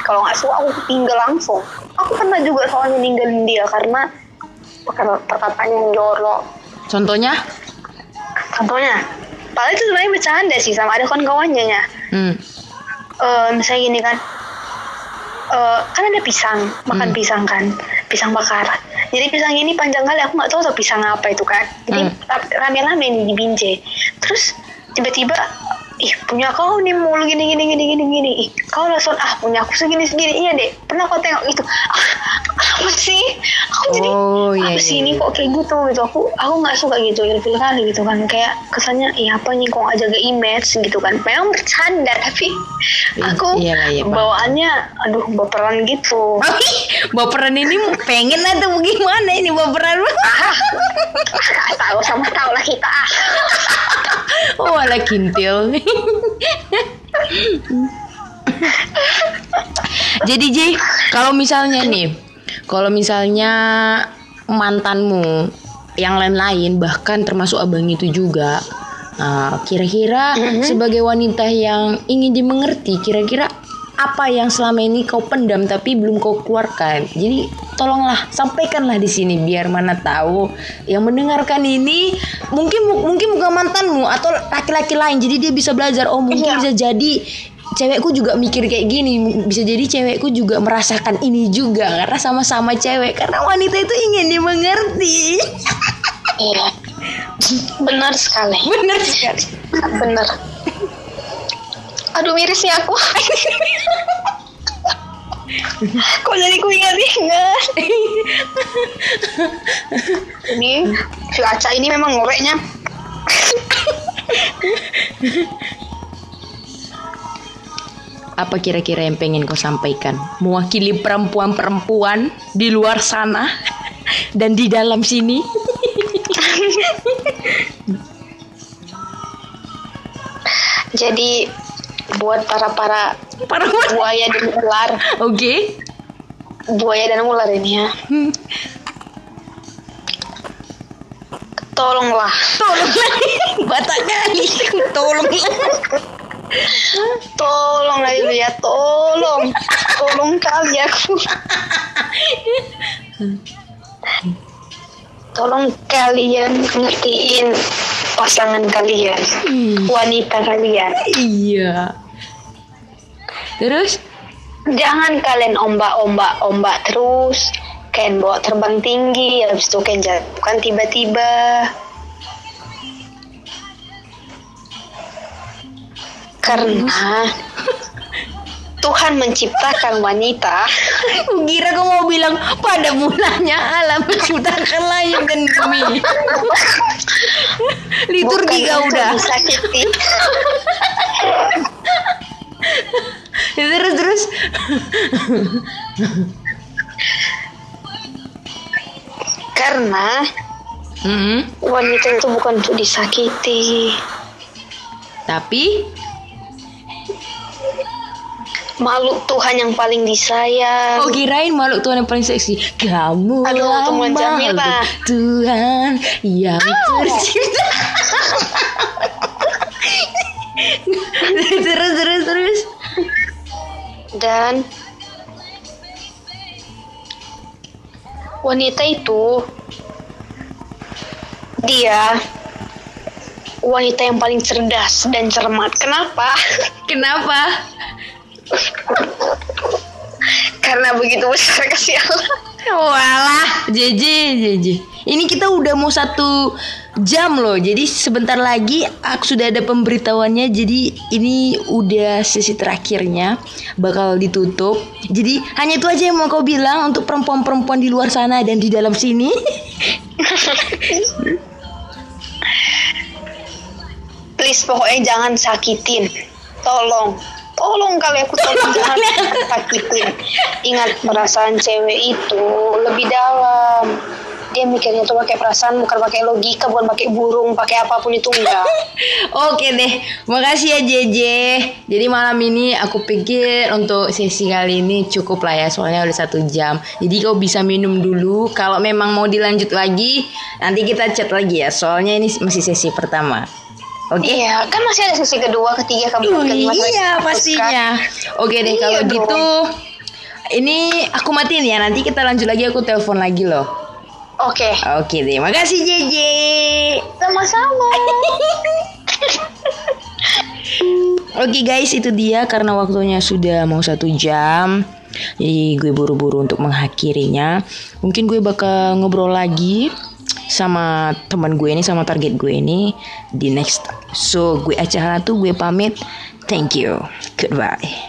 kalau nggak suka aku tinggal langsung. Aku pernah juga soalnya ninggalin dia karena karena perkataannya yang jorok. Contohnya? Contohnya? Padahal itu sebenarnya bercanda sih sama ada kawan-kawannya ya. Hmm. eh misalnya gini kan eh kan ada pisang makan Hmm. pisang kan pisang bakar. Jadi pisang ini panjang kali aku nggak tahu tuh pisang apa itu kan jadi Hmm. rame-rame nih di binjai. Terus tiba-tiba ih punya kau nih mulu gini gini gini gini gini. Ih kau langsung ah punya aku segini segini iya deh pernah kau tengok itu <laughs> ah, apa sih? Aku jadi Oh, iya, apa sih iya, ini iya. kok kayak gitu? Gitu aku aku nggak suka gitu ilfil kali gitu kan. Kayak kesannya iya apa nih kok nggak jaga image? Gitu kan. Memang bercanda tapi Iya, aku iya iya, paham. bawaannya aduh baperan gitu. Baperan ini pengen atau gimana ini baperan? Ah nggak tahu sama tahu lah kita ah. Oh ala kintil. Jadi Ji kalau misalnya nih kalau misalnya mantanmu yang lain-lain bahkan termasuk abang itu juga nah, kira-kira sebagai wanita yang ingin dimengerti kira-kira apa yang selama ini kau pendam tapi belum kau keluarkan? Jadi tolonglah sampaikanlah di sini biar mana tahu yang mendengarkan ini mungkin mungkin bukan mantanmu atau laki-laki lain. Jadi dia bisa belajar. Oh mungkin Iya. bisa jadi cewekku juga mikir kayak gini bisa jadi cewekku juga merasakan ini juga karena sama-sama cewek karena wanita itu ingin dimengerti iya. Benar sekali. Benar sekali. Benar. Aduh mirisnya aku. Kok jadi ku ingat-ingat ini si Aca ini memang ngoreknya apa kira-kira yang pengen kau sampaikan? Mewakili perempuan-perempuan di luar sana <laughs> dan di dalam sini? <laughs> Jadi buat para <laughs> para para buaya dan ular. Oke. Buaya dan ular ini ya. Hmm. tolonglah. Tolonglah. Bataknya tolonglah tolonglah dulu ya tolong. Tolong kali aku. Tolong kalian ngertiin pasangan kalian. Hmm. wanita kalian. Iya. Terus? Jangan kalian ombak-ombak ombak terus. Kalian bawa terbang tinggi habis itu kalian jatuhkan tiba-tiba karena Tuhan menciptakan wanita Kira kau mau bilang pada mulanya alam menciptakan langit <laughs> dan bumi. Liturgi untuk udah. disakiti <laughs> Terus terus. karena Mm-mm. wanita itu bukan untuk disakiti Tapi makhluk Tuhan yang paling disayang oh kirain makhluk Tuhan yang paling seksi. Kamu Aduh, makhluk Pak. Tuhan yang tercipta. <laughs> terus terus terus. dan wanita itu dia wanita yang paling cerdas dan cermat. Kenapa? Kenapa? Karena begitu besar kasih Allah. Walah, JJ, JJ. Ini kita udah mau satu jam loh. Jadi sebentar lagi aku sudah ada pemberitahuannya. Jadi ini udah sesi terakhirnya bakal ditutup. Jadi hanya itu aja yang mau kau bilang untuk perempuan-perempuan di luar sana dan di dalam sini. Please pokoknya jangan sakitin. Tolong. Tolong kali aku tolong jangan sakitin. Ingat perasaan cewek itu lebih dalam. Dia mikirnya tuh pakai perasaan bukan pakai logika, bukan pakai burung, pakai apa pun itu enggak. <laughs> Oke deh, makasih ya JJ. Jadi malam ini aku pikir untuk sesi kali ini cukup lah ya, soalnya udah satu jam. Jadi kau bisa minum dulu. Kalau memang mau dilanjut lagi, nanti kita chat lagi ya. Soalnya ini masih sesi pertama. Oke. Iya, kan masih ada sesi kedua, ketiga, keempat, kelima. iya pastinya. Oke deh Iya kalau dong. gitu. Ini aku matiin ya. Nanti kita lanjut lagi. Aku telepon lagi loh. Oke, Oke deh. Makasih JJ. sama-sama. <laughs> Oke guys, itu dia karena waktunya sudah mau satu jam. Jadi gue buru-buru untuk mengakhirinya. Mungkin gue bakal ngobrol lagi sama teman gue ini, sama target gue ini di next. So gue acara tuh gue pamit. Thank you. Goodbye.